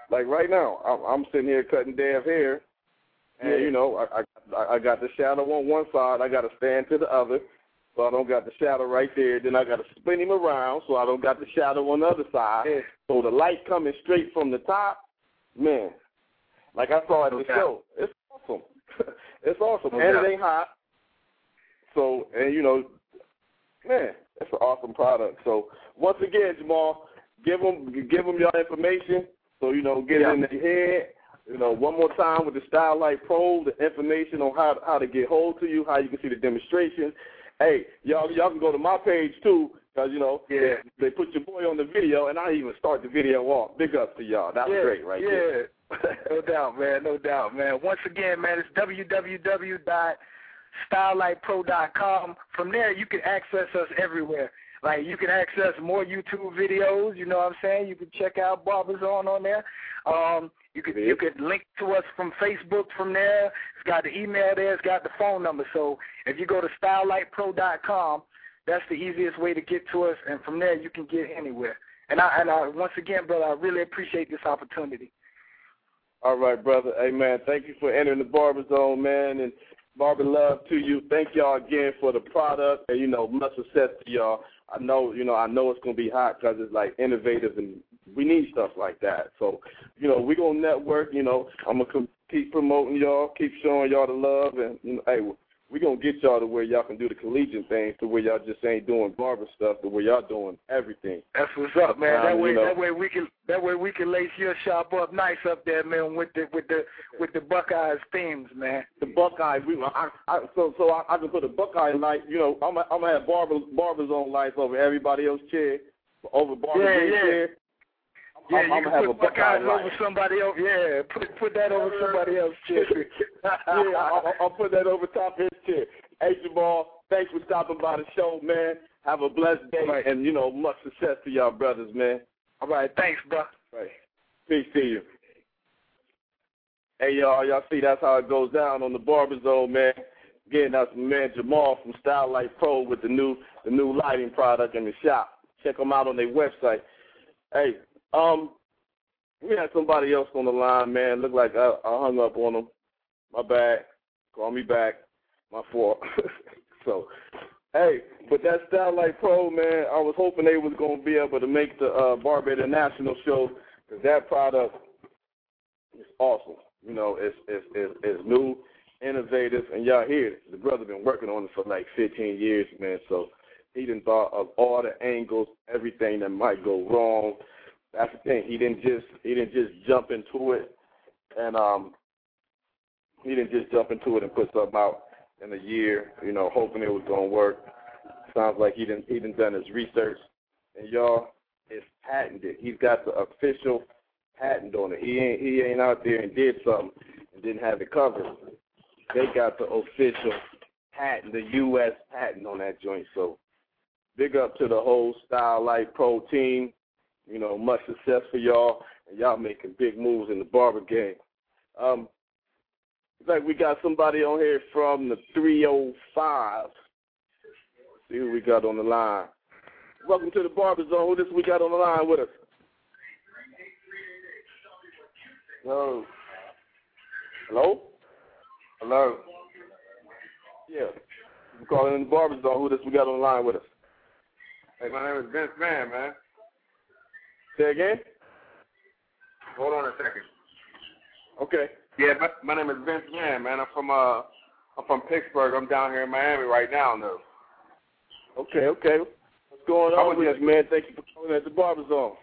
like right now, I'm, I'm sitting here cutting Dev hair, and Yeah. you know I, I I got the shadow on one side, I got to stand to the other, so I don't got the shadow right there. Then I got to spin him around, so I don't got the shadow on the other side. Yeah. So the light coming straight from the top, man. Like I saw at the doubt. show, it's awesome. [laughs] it's awesome, No and it ain't hot. So and you know, man, it's an awesome product. So once again, Jamal, give them give them your information. So you know, get Yeah. it in their head. You know, one more time with the Style Light Pro, the information on how how to get hold to you, how you can see the demonstration. Hey, y'all y'all can go to my page too, cause you know Yeah. they put your boy on the video, and I even start the video off. Big up to y'all. That was yeah, great, right there. yeah. there. [laughs] no doubt, man. No doubt, man. Once again, man, it's www.stylelightpro.com. From there, you can access us everywhere. Like you can access more YouTube videos. You know what I'm saying? You can check out Barberzone on there. Um, you could you could link to us from Facebook from there. It's got the email there. It's got the phone number. So if you go to stylelightpro.com, that's the easiest way to get to us, and from there you can get anywhere. And I and I once again, brother, I really appreciate this opportunity. All right, brother. Hey, man, thank you for entering the Barber Zone, man, and Barber love to you. Thank y'all again for the product, and you know, much success to y'all. I know, you know, I know it's gonna be hot because it's like innovative, and we need stuff like that. So, you know, we gonna network. You know, I'm gonna keep promoting y'all, keep showing y'all the love, and you know, hey, we gonna get y'all to where y'all can do the collegiate thing, to where y'all just ain't doing barber stuff, to where y'all doing everything. That's what's up, man. Um, that way, you know. that way we can, that way we can lace your shop up nice up there, man, with the with the with the Buckeyes themes, man. The Buckeyes we, I, I, so so I, I can put a Buckeye light. You know, I'm I'm gonna have barber barbers on lights over everybody else's chair, over barber Yeah, yeah. chair. Yeah, I'm, you can gonna have a put Buckeye Buckeyes over somebody else. Yeah, put put that over somebody else's [laughs] chair. yeah, I'll, I'll put that over top of his chair. Hey, Jamal, thanks for stopping by the show, man. Have a blessed day, Right. and you know, much success to y'all brothers, man. All right, thanks, bro. Right. Peace to you. Hey, y'all, y'all see that's how it goes down on the Barber Zone, man. Again, that's my man Jamal from Style Light Pro with the new the new lighting product in the shop. Check them out on their website. Hey, um, we had somebody else on the line, man. Looked like I, I hung up on them. My bad. Call me back. My fault. [laughs] so, hey, but that Style Pro, man, I was hoping they was gonna be able to make the uh, Barber International show because that product is awesome. You know, it's it's it's, it's new, innovative, and y'all hear it. The brother been working on it for like 15 years, man. So he didn't thought of all the angles, everything that might go wrong. That's the thing. He didn't just he didn't just jump into it, and um, he didn't just jump into it and put something out in a year. You know, hoping it was gonna work. Sounds like he didn't didn't done his research, and y'all, it's patented. He's got the official patent on it. He ain't he ain't out there and did something and didn't have it covered. They got the official patent, the U.S. patent on that joint. So big up to the whole Style Light Pro team. You know, much success for y'all, and y'all making big moves in the barber game. Um, in fact, we got somebody on here from the 305. See who we got on the line. Welcome to the Barber Zone. Who this we got on the line with us? Hello. Hello? Hello. Yeah. Calling in the Barber Zone. Who this we got on the line with us? Hey, my name is Vince Mann, man. Say again? Hold on a second. Okay. Yeah, my, my name is Vince Mann, man. I'm from uh, I'm from Pittsburgh. I'm down here in Miami right now, though. Okay, okay. What's going on with just- you, man? Thank you for calling at the Barber Zone.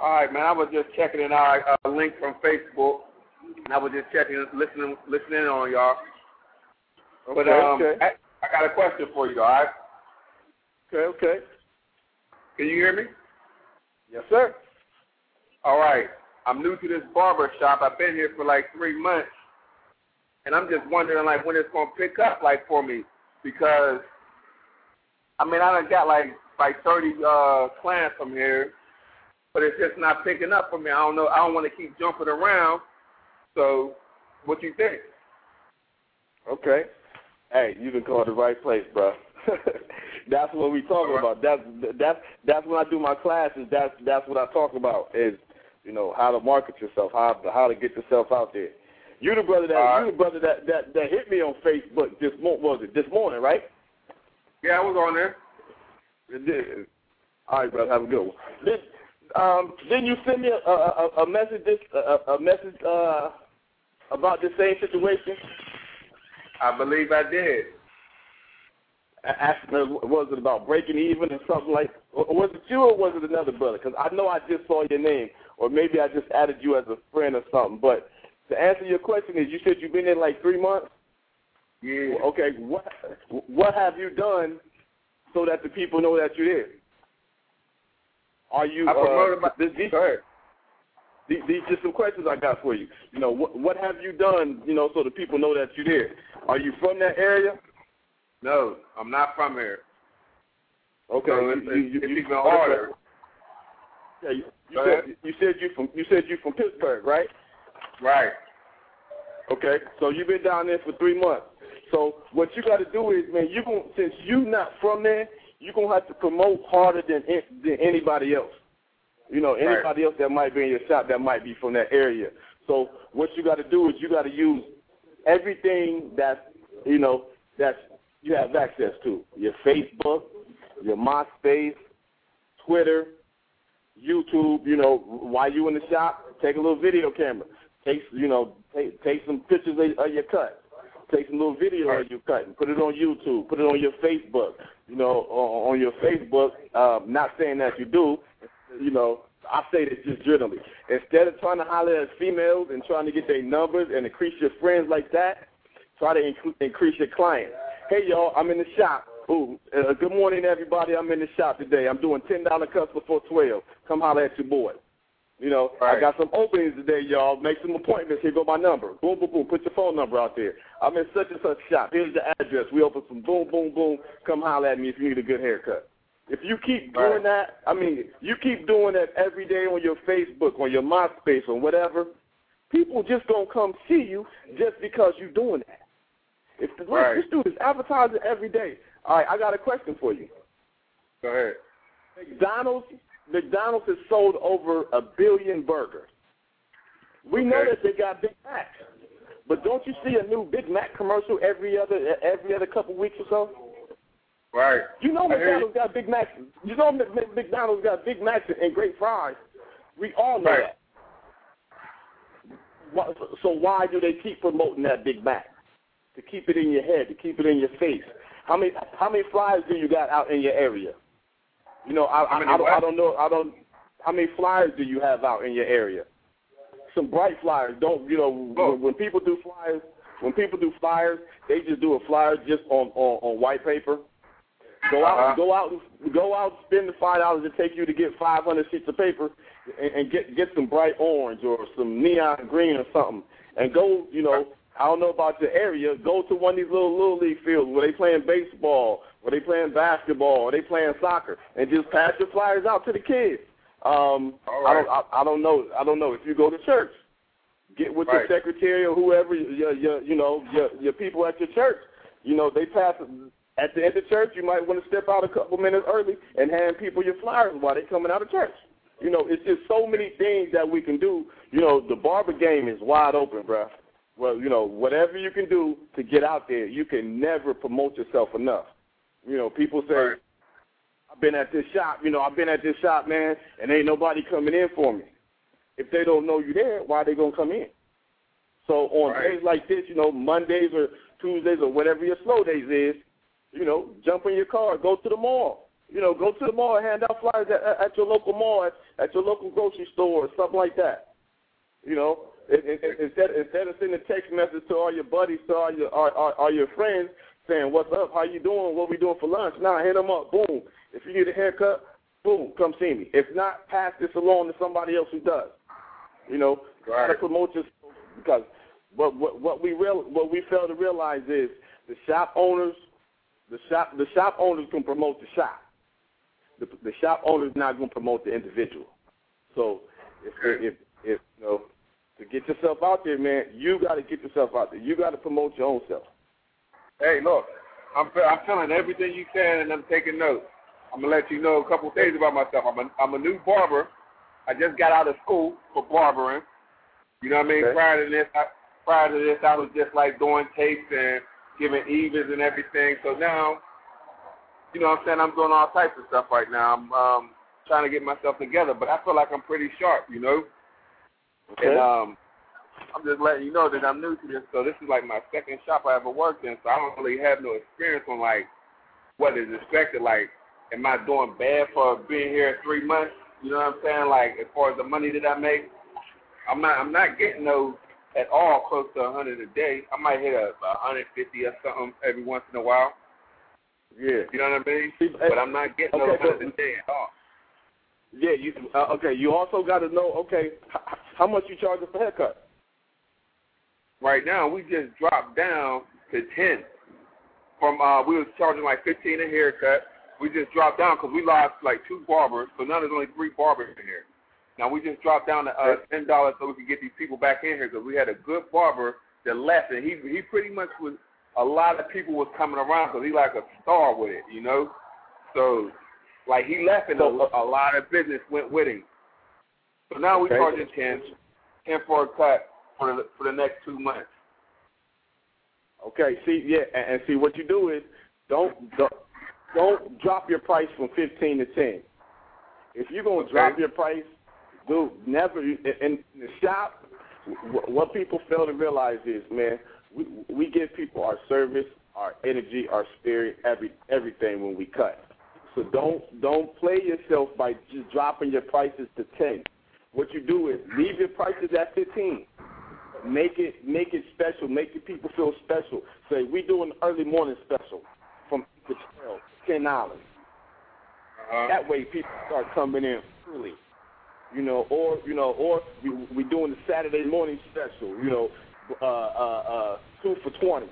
All right, man. I was just checking it out. A link from Facebook, and I was just checking, listening, listening on y'all. Okay, But um, okay. I, I got a question for you, all right? Okay, okay. Can you hear me? Yes, sir. All right. I'm new to this barber shop. I've been here for like three months, and I'm just wondering like when it's gonna pick up like for me because I mean I done got like like 30 uh, clients from here, but it's just not picking up for me. I don't know. I don't want to keep jumping around. So, what you think? Okay. Hey, you been called the right place, bro. [laughs] that's what we talking about. That's that's that's when I do my classes. That's that's what I talk about is you know how to market yourself, how how to get yourself out there. You the brother that right. you the brother that that that hit me on Facebook this was it this morning, right? Yeah, I was on there. It did. All right, brother. Have a good one. Did um didn't you send me a a, a- a message this a, a message uh about the same situation? I believe I did. Asking her, was it about breaking even or something like? Or was it you or was it another brother? Because I know I just saw your name, or maybe I just added you as a friend or something. But to answer your question is, you said you've been in like three months. Yeah. Okay, what what have you done so that the people know that you're there? Are you I promoted uh, my. this, these, these, these just some questions I got for you. You know, what what have you done? You know, so the people know that you're there. Are you from that area? No, I'm not from here. Okay, So you, it's, you, you, it's you, even harder. Yeah, you, you said you said you from you said you from Pittsburgh, right? Right. Okay, so you've been down there for three months. So what you got to do is, man, you going since you not from there, you gonna have to promote harder than than anybody else. You know, Right. anybody else that might be in your shop that might be from that area. So what you got to do is you got to use everything that's you know that's you have access to your Facebook, your MySpace, Twitter, YouTube. You know, while you in the shop, take a little video camera. Take you know take take some pictures of, of your cut. Take some little video of your cut and put it on YouTube. Put it on your Facebook. You know, on, on your Facebook. Um, not saying that you do. You know, I say this just generally. Instead of trying to holler at females and trying to get their numbers and increase your friends like that, try to inc- increase your clients. Hey y'all, I'm in the shop. Ooh, uh, good morning everybody. I'm in the shop today. I'm doing ten dollar cuts before twelve. Come holler at your boy. You know, I got some openings today, y'all. Make some appointments. Here go my number. Boom, boom, boom. Put your phone number out there. I'm in such and such shop. Here's the address. We open some boom, boom, boom. Come holler at me if you need a good haircut. If you keep doing Right. that, I mean, you keep doing that every day on your Facebook, on your MySpace, on whatever, people just gonna come see you just because you're doing that. If the, Right. let's do this advertising every day. All right, I got a question for you. Go ahead. McDonald's McDonald's has sold over a billion burgers. We know that they got Big Macs, but don't you see a new Big Mac commercial every other every other couple weeks or so? Right. You know. McDonald's got Big Macs. You know Mc- Mc- McDonald's got Big Macs and great fries. We all know Right. that. So why do they keep promoting that Big Mac? To keep it in your head, to keep it in your face. How many how many flyers do you got out in your area? You know, I I, I, don't, I don't know. I don't. How many flyers do you have out in your area? Some bright flyers. Don't you know Oh. when, when people do flyers? When people do flyers, they just do a flyer just on on, on white paper. Go out, Uh-huh. go out, go out. Spend the five dollars it take you to get five hundred sheets of paper, and, and get get some bright orange or some neon green or something, and go. You know, I don't know about your area. Go to one of these little little league fields where they playing baseball, where they playing basketball, or they playing soccer, and just pass your flyers out to the kids. Um, All I don't, I, I don't know. I don't know if you go to church. Get with Right. your secretary or whoever your, your you know your your people at your church. You know they pass at the end of church. You might want to step out a couple minutes early and hand people your flyers while they're coming out of church. You know it's just so many things that we can do. You know the barber game is wide open, bruh. Well, you know whatever you can do to get out there, you can never promote yourself enough. You know people say. Right. I've been at this shop, you know, I've been at this shop, man, and ain't nobody coming in for me. If they don't know you there, why are they gonna come in? So on Right. days like this, you know, Mondays or Tuesdays or whatever your slow days is, you know, jump in your car, go to the mall. You know, go to the mall hand out flyers at, at your local mall, at, at your local grocery store, or something like that. You know, instead instead of sending a text message to all your buddies, to all your all, all, all your friends, saying, "What's up? How you doing? What we doing for lunch?" Nah, hit them up. Boom. If you need a haircut, boom, come see me. If not, pass this along to somebody else who does. You know, try to Right. promote yourself because what what what we real what we fail to realize is the shop owners, the shop the shop owners can promote the shop. The, the shop owner's not going to promote the individual. So if if if you know to get yourself out there, man, you got to get yourself out there. You got to promote your own self. Hey, look, I'm I'm feeling everything you saying, and I'm taking notes. I'm gonna let you know a couple things about myself. I'm a I'm a new barber. I just got out of school for barbering. You know what I mean? Okay. Prior to this, I, prior to this, I was just like doing tapes and giving evens and everything. So now, you know what I'm saying? I'm doing all types of stuff right now. I'm um, trying to get myself together, but I feel like I'm pretty sharp, you know. Okay. And um, I'm just letting you know that I'm new to this. So this is like my second shop I ever worked in. So I don't really have no experience on like what is expected. Like, am I doing bad for being here three months? You know what I'm saying? Like, as far as the money that I make, I'm not. I'm not getting those at all close to a hundred a day. I might hit a, a hundred fifty or something every once in a while. yeah. You know what I mean? But I'm not getting those Okay, but- hundred a day at all. Yeah, you uh, okay. You also got to know. Okay, How much you charging for haircut? Right now, we just dropped down to ten. From uh, we was charging like fifteen a haircut. We just dropped down because we lost like two barbers, so now there's only three barbers in here. Now we just dropped down to uh, ten dollars so we can get these people back in here because we had a good barber that left, and he he pretty much was a lot of people was coming around because he like a star with it, you know. So like he left, and a, a lot of business went with him. So now we Okay. charging ten, ten for a cut for the for the next two months. Okay, see, yeah, and, and see what you do is don't, don't don't drop your price from fifteen to ten. If you're gonna Okay. drop your price, do never in, in the shop. What people fail to realize is, man, we we give people our service, our energy, our spirit, every everything when we cut. So don't don't play yourself by just dropping your prices to ten. What you do is leave your prices at fifteen. Make it make it special. Make the people feel special. Say we doing early morning special from eight to twelve, ten dollars. Uh-huh. That way people start coming in early. You know, or you know, or we we doing the Saturday morning special. You know, uh, uh, uh, two for twenty.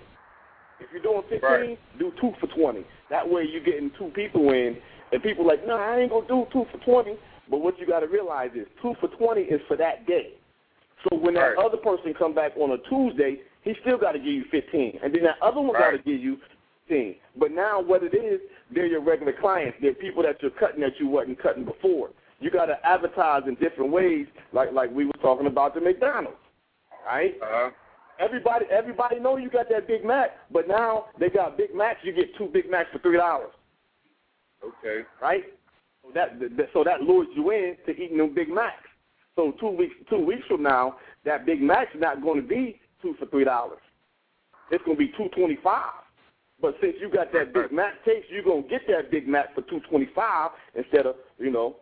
If you're doing fifteen, Right. do two for twenty. That way you're getting two people in, and people like, no, I ain't gonna do two for twenty. But what you got to realize is two for twenty is for that day. So when that Right. other person come back on a Tuesday, he still got to give you fifteen, and then that other one got to give you fifteen. But now what it is, they're your regular clients. They're people that you're cutting that you wasn't cutting before. You got to advertise in different ways, like like we were talking about the McDonald's, right? Uh-huh. Everybody everybody know you got that Big Mac, but now they got Big Macs. You get two Big Macs for three dollars, Okay. right? So that, that so that lures you in to eating them Big Macs. So two weeks two weeks from now, that Big Mac's not going to be two for three dollars. It's going to be two twenty five. But since you got that Big Mac taste, you're going to get that Big Mac for two twenty five instead of you know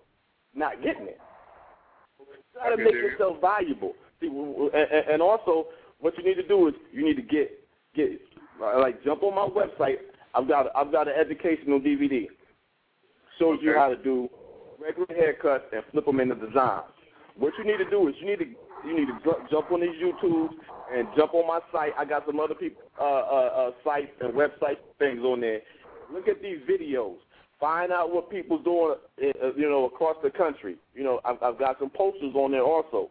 not getting it. Try to make yourself valuable. See, w- w- and, and also what you need to do is you need to get get like jump on my website. I've got I've got an educational DVD. Shows you how to do regular haircuts and flip them into designs. What you need to do is you need to you need to jump on these YouTubes and jump on my site. I got some other people uh, uh, uh, sites and website things on there. Look at these videos. Find out what people's doing, uh, you know, across the country. You know, I've, I've got some posters on there also.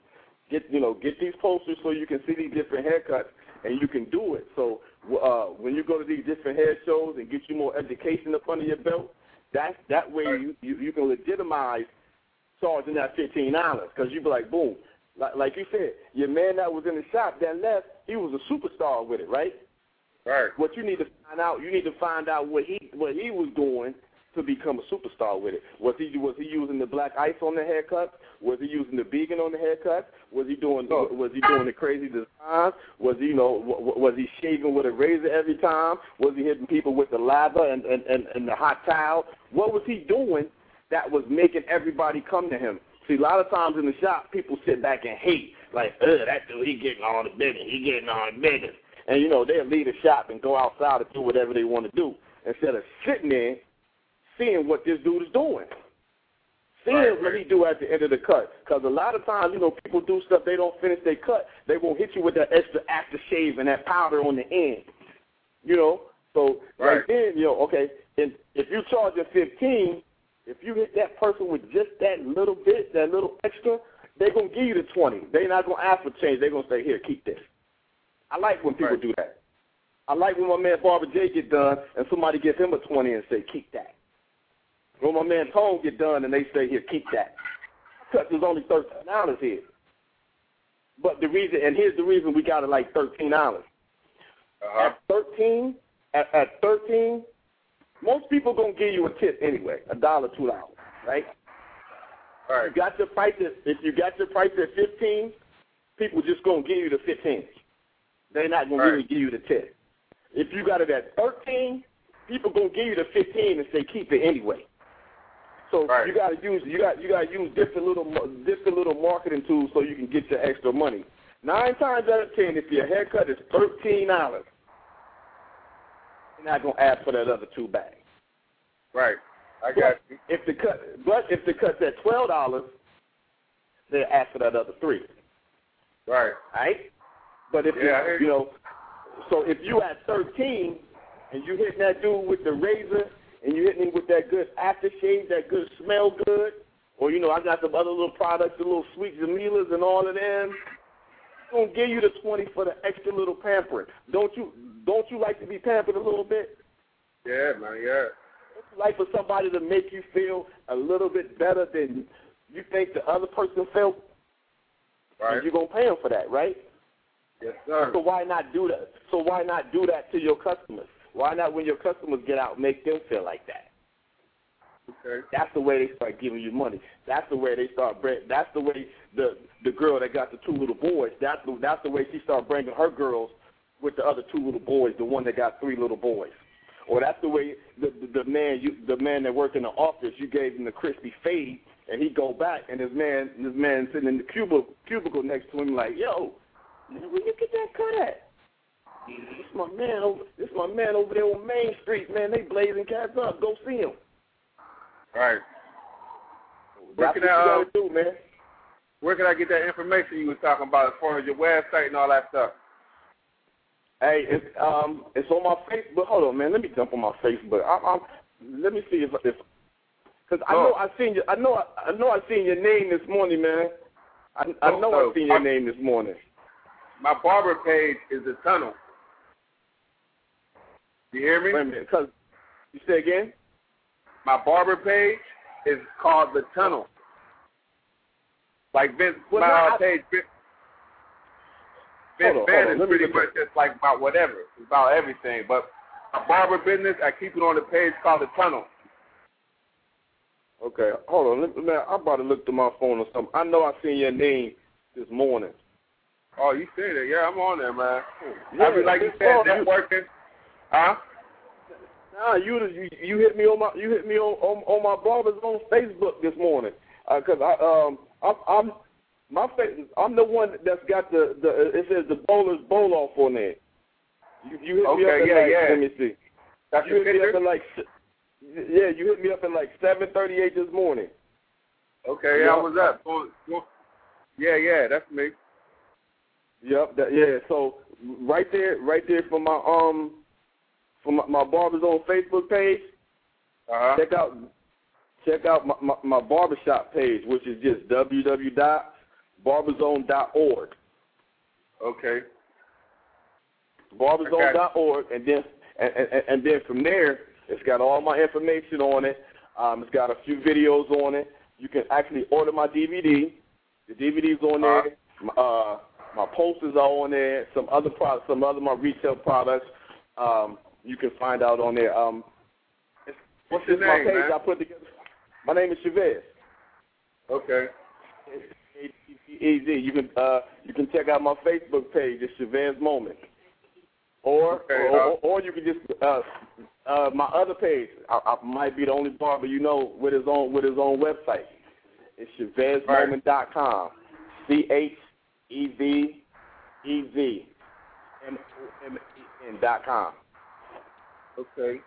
Get you know, get these posters so you can see these different haircuts and you can do it. So uh, when you go to these different hair shows and get you more education up under your belt, that that way you, you you can legitimize charging that fifteen dollars because you be like, boom, like, like you said, your man that was in the shop that left, he was a superstar with it, right? Right. What you need to find out, you need to find out what he what he was doing to become a superstar with it. Was he was he using the black ice on the haircut? Was he using the vegan on the haircut? Was he doing Oh. was he doing the crazy designs? Was he you know was he shaving with a razor every time? Was he hitting people with the lather and and and, and the hot towel? What was he doing that was making everybody come to him? See, a lot of times in the shop, people sit back and hate, like, ugh, that dude, he getting all the business, he getting all the business. And, you know, they'll leave the shop and go outside and do whatever they want to do instead of sitting there seeing what this dude is doing. Seeing Right, what right. he do at the end of the cut. Because a lot of times, you know, people do stuff, they don't finish their cut. They won't hit you with that extra aftershave and that powder on the end. You know? So right, Right. then, you know, okay, and if you charge a 15 if you hit that person with just that little bit, that little extra, they're going to give you the 20. They're not going to ask for change. They're going to say, here, keep this. I like when people do that. I like when my man Barber J get done and somebody gives him a 20 and say, keep that. When my man Tone get done and they say, here, keep that. Cut is only $13 here. But the reason, and here's the reason we got it like $13. Uh-huh. At 13, at, at 13, most people gonna give you a tip anyway, a dollar, two dollars, right? All You got your price at if you got your price at fifteen, people just gonna give you the fifteen. They're not gonna Right. really give you the tip. If you got it at thirteen, people gonna give you the fifteen and say keep it anyway. So Right. you gotta use you got you gotta use different little different little marketing tools so you can get your extra money. Nine times out of ten, if your haircut is thirteen dollars, you're not gonna ask for that other two bags. Right. I got you. If the cut, but if the cut's at twelve dollars, they ask for that other three. Right. Right? But if Yeah, you, you know, so if you at 13 and you hitting that dude with the razor and you hitting him with that good aftershave, that good smell good, or you know, I got some other little products, the little sweet Jamilas and all of them. Gonna give you the 20 for the extra little pampering. Don't you? Don't you like to be pampered a little bit? Yeah, man. Yeah. Don't you like for somebody to make you feel a little bit better than you think the other person felt? Right. And you're gonna pay them for that, right? Yes, sir. So why not do that? So why not do that to your customers? Why not when your customers get out make them feel like that? Okay. That's the way they start giving you money. That's the way they start. Bring, that's the way the the girl that got the two little boys. That's the that's the way she started bringing her girls with the other two little boys. The one that got three little boys. Or that's the way the the, the man you the man that worked in the office. You gave him the crispy fade, and he go back, and this man this man sitting in the cubicle cubicle next to him like, yo, man, where you get that cut at? This my man over. This my man over there on Main Street, man. They blazing cats up. Go see him. Right. Where can I, uh, do, man. Where can I get that information you was talking about as far as your website and all that stuff? Hey, it's um, it's on my Facebook. Hold on, man. Let me jump on my Facebook. I'm, I'm let me see if if because I Oh. know I seen you. I know I, I know I seen your name this morning, man. I I Oh, know oh, I seen your name this morning. My barber page is the tunnel. You hear me? Wait a minute, cause you say again. My barber page is called the tunnel. Like Vince, Well, my I- page, Vince, Vince on, Van on. is pretty much just like about whatever, It's about everything. But my barber business, I keep it on the page called the tunnel. Okay, hold on. Man, I'm about to look through my phone or something. I know I seen your name this morning. Oh, you said it? Yeah, I'm on there, man. Yeah, I mean, like you said, networking. Huh? Nah, you you you hit me on my you hit me on on, on my barber's on Facebook this morning because I um I'm, I'm my face I'm the one that's got the the it says the bowler's bowl off on there. You, you hit me up at yeah, like yeah. let me see. That's You hit me up at like yeah you hit me up at like seven thirty eight this morning. Okay, yeah. I was up. Yeah, yeah, that's me. Yep, that, yeah. So right there, right there for my um from my, my barber's on Facebook page. Uh-huh. check out check out my, my, my barbershop page, which is just www.barberzone.org. Okay. Barberzone.org, and then and, and, and then from there, it's got all my information on it. Um, it's got a few videos on it. You can actually order my DVD. The DVD's on there. My, uh, my posters are on there. Some other products, some other my retail products. Um, you can find out on there. Um, it's, What's your my name, page man? I put together. My name is Chevez. Okay. Easy. You can uh, you can check out my Facebook page. It's Chevez Moman, or Okay, or, uh, or, you can just uh, uh, my other page. I, I might be the only barber you know with his own with his own website. It's ChevezMoman.com. C H E V E V M O M E N dot com. Okay.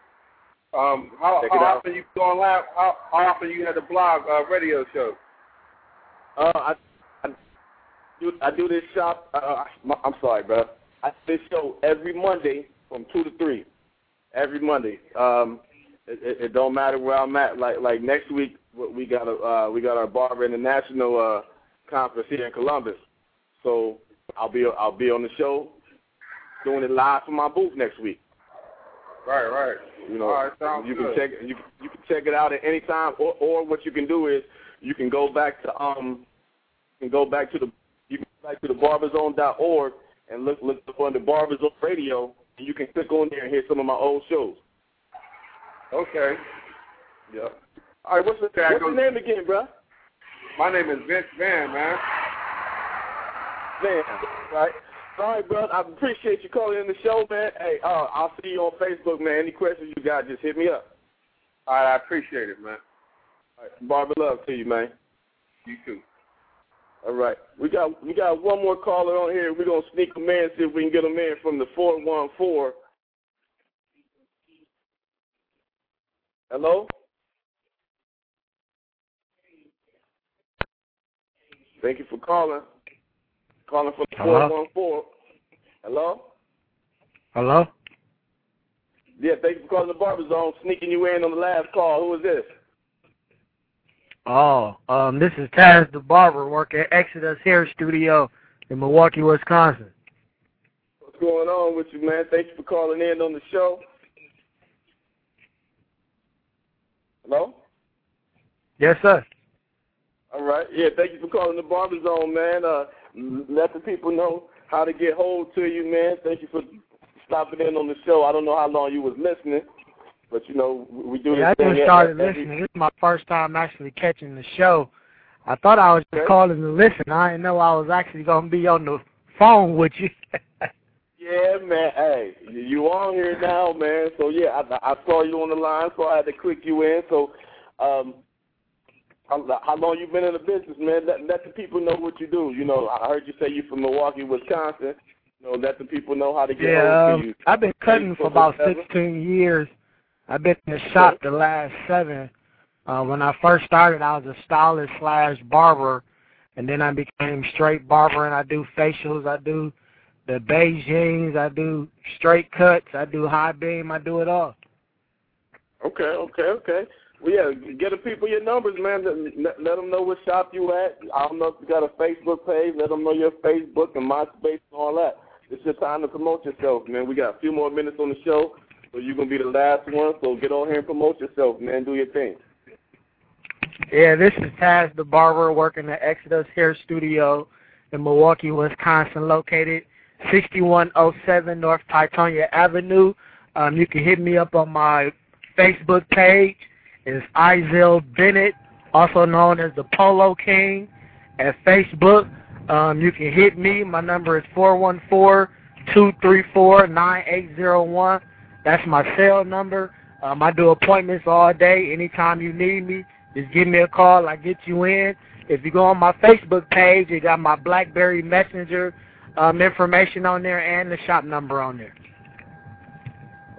Um, how, how often you go on live? How, how often you had the blog uh, radio show? Uh, I, I do I do this shop. Uh, I'm sorry, bro. I do this show every Monday from two to three. Every Monday. Um, it, it, it don't matter where I'm at. Like like next week, we- we got a uh, we got our Barber International uh, conference here in Columbus. So I'll be I'll be on the show doing it live from my booth next week. Right, right. You know, right, you good. can check you you can check it out at any time, or or what you can do is you can go back to um you can go back to the you can go back to the barberzone.org and look look up on the Barberzone Radio, and you can click on there and hear some of my old shows. Okay. Yeah. All right, what's, the, what's your name again, bro? My name is Vince Van, man. Man, right. All right, bro. I appreciate you calling in the show, man. Hey, uh, I'll see you on Facebook, man. Any questions you got, just hit me up. All right, I appreciate it, man. All right, Barber love to you, man. You too. All right. We got we got one more caller on here. We're gonna sneak him in, see if we can get him in from the four one four. Hello? Thank you for calling. Calling from the Hello? 414. Hello? Hello? Yeah, thank you for calling the Barber Zone. Sneaking you in on the last call. Who is this? Oh, um, this is Taz the Barber, work at Exodus Hair Studio in Milwaukee, Wisconsin. What's going on with you, man? Thank you for calling in on the show. Hello? Yes, sir. All right. Yeah, thank you for calling the Barber Zone, man. Uh, let the people know how to get hold to you, man. Thank you for stopping in on the show. I don't know how long you was listening, but you know we do Yeah, I just started every- listening. This is my first time actually catching the show. I thought I was just Okay. calling to listen. I didn't know I was actually going to be on the phone with you. [laughs] Yeah, man. Hey, you- you on here now, man. So yeah, I, I saw you on the line, so I had to click you in. So, um, how, how long you been in the business, man? Let, let the people know what you do. You know, I heard you say you from Milwaukee, Wisconsin. You know, let the people know how to get yeah, hold um, to you. I've been cutting for about whatever. 16 years. I've been in the shop the last seven. Uh, when I first started, I was a stylist slash barber, and then I became straight barber, and I do facials, I do the Beijings, I do straight cuts, I do high beam, I do it all. Okay, okay, okay. Well, yeah, get the people your numbers, man. Let, them know what shop you at. I don't know if you got a Facebook page. Let them know your Facebook and MySpace and all that. It's your time to promote yourself, man. We got a few more minutes on the show, so you're gonna be the last one. So get on here and promote yourself, man. Do your thing. Yeah, this is Taz the Barber working at Exodus Hair Studio in Milwaukee, Wisconsin, located 6107 North Teutonia Avenue. Um, you can hit me up on my Facebook page. It's Izell Bennett, also known as the Polo King, at Facebook. Um, you can hit me. My number is 414-234-9801. That's my cell number. Um, I do appointments all day. Anytime you need me, just give me a call. I get you in. If you go on my Facebook page, you got my BlackBerry Messenger um, information on there and the shop number on there.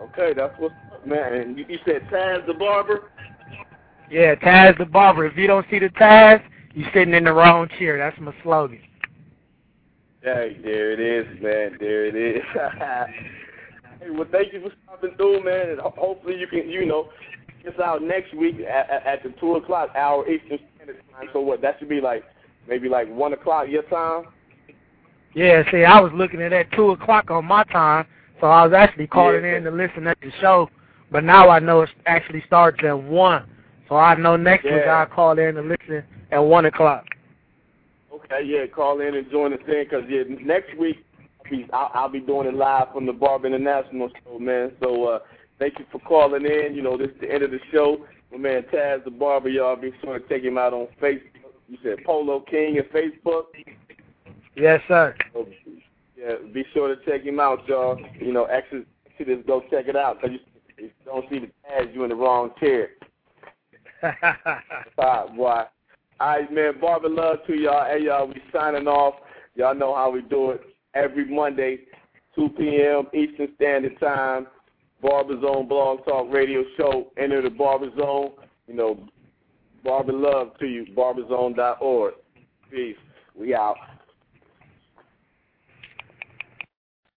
Okay, that's what's up, man. You, you said Taz the barber. Yeah, Taz the Barber. If you don't see the Taz, you're sitting in the wrong chair. That's my slogan. Hey, there it is, man. There it is. [laughs] hey, well, thank you for stopping through, man. And hopefully you can, you know, get out next week at, at, the two o'clock hour Eastern Standard Time. So what? That should be like maybe like one o'clock your time. Yeah, see, I was looking at that 2 o'clock on my time, so I was actually calling Yeah. in to listen at the show. But now I know it actually starts at 1. So I know next week I'll call in to listen at 1 o'clock. Okay, yeah, call in and join us in because yeah, next week I'll be, I'll, I'll be doing it live from the Barber International show, man. So uh, thank you for calling in. You know, this is the end of the show. My man Taz the Barber, y'all be sure to check him out on Facebook. You said Polo King and Facebook. Yes, sir. So, yeah, be sure to check him out, y'all. You know, Exodus, Exodus go check it out because you, if you don't see the Taz, you in the wrong chair. [laughs] Right, boy. All right, man. Barber love to y'all. Hey, y'all, we signing off. Y'all know how we do it. Every Monday, 2 p.m. Eastern Standard Time. Barber Zone Blog Talk Radio Show. Enter the Barber Zone. You know, Barber love to you. Barberzone.org. Peace. We out.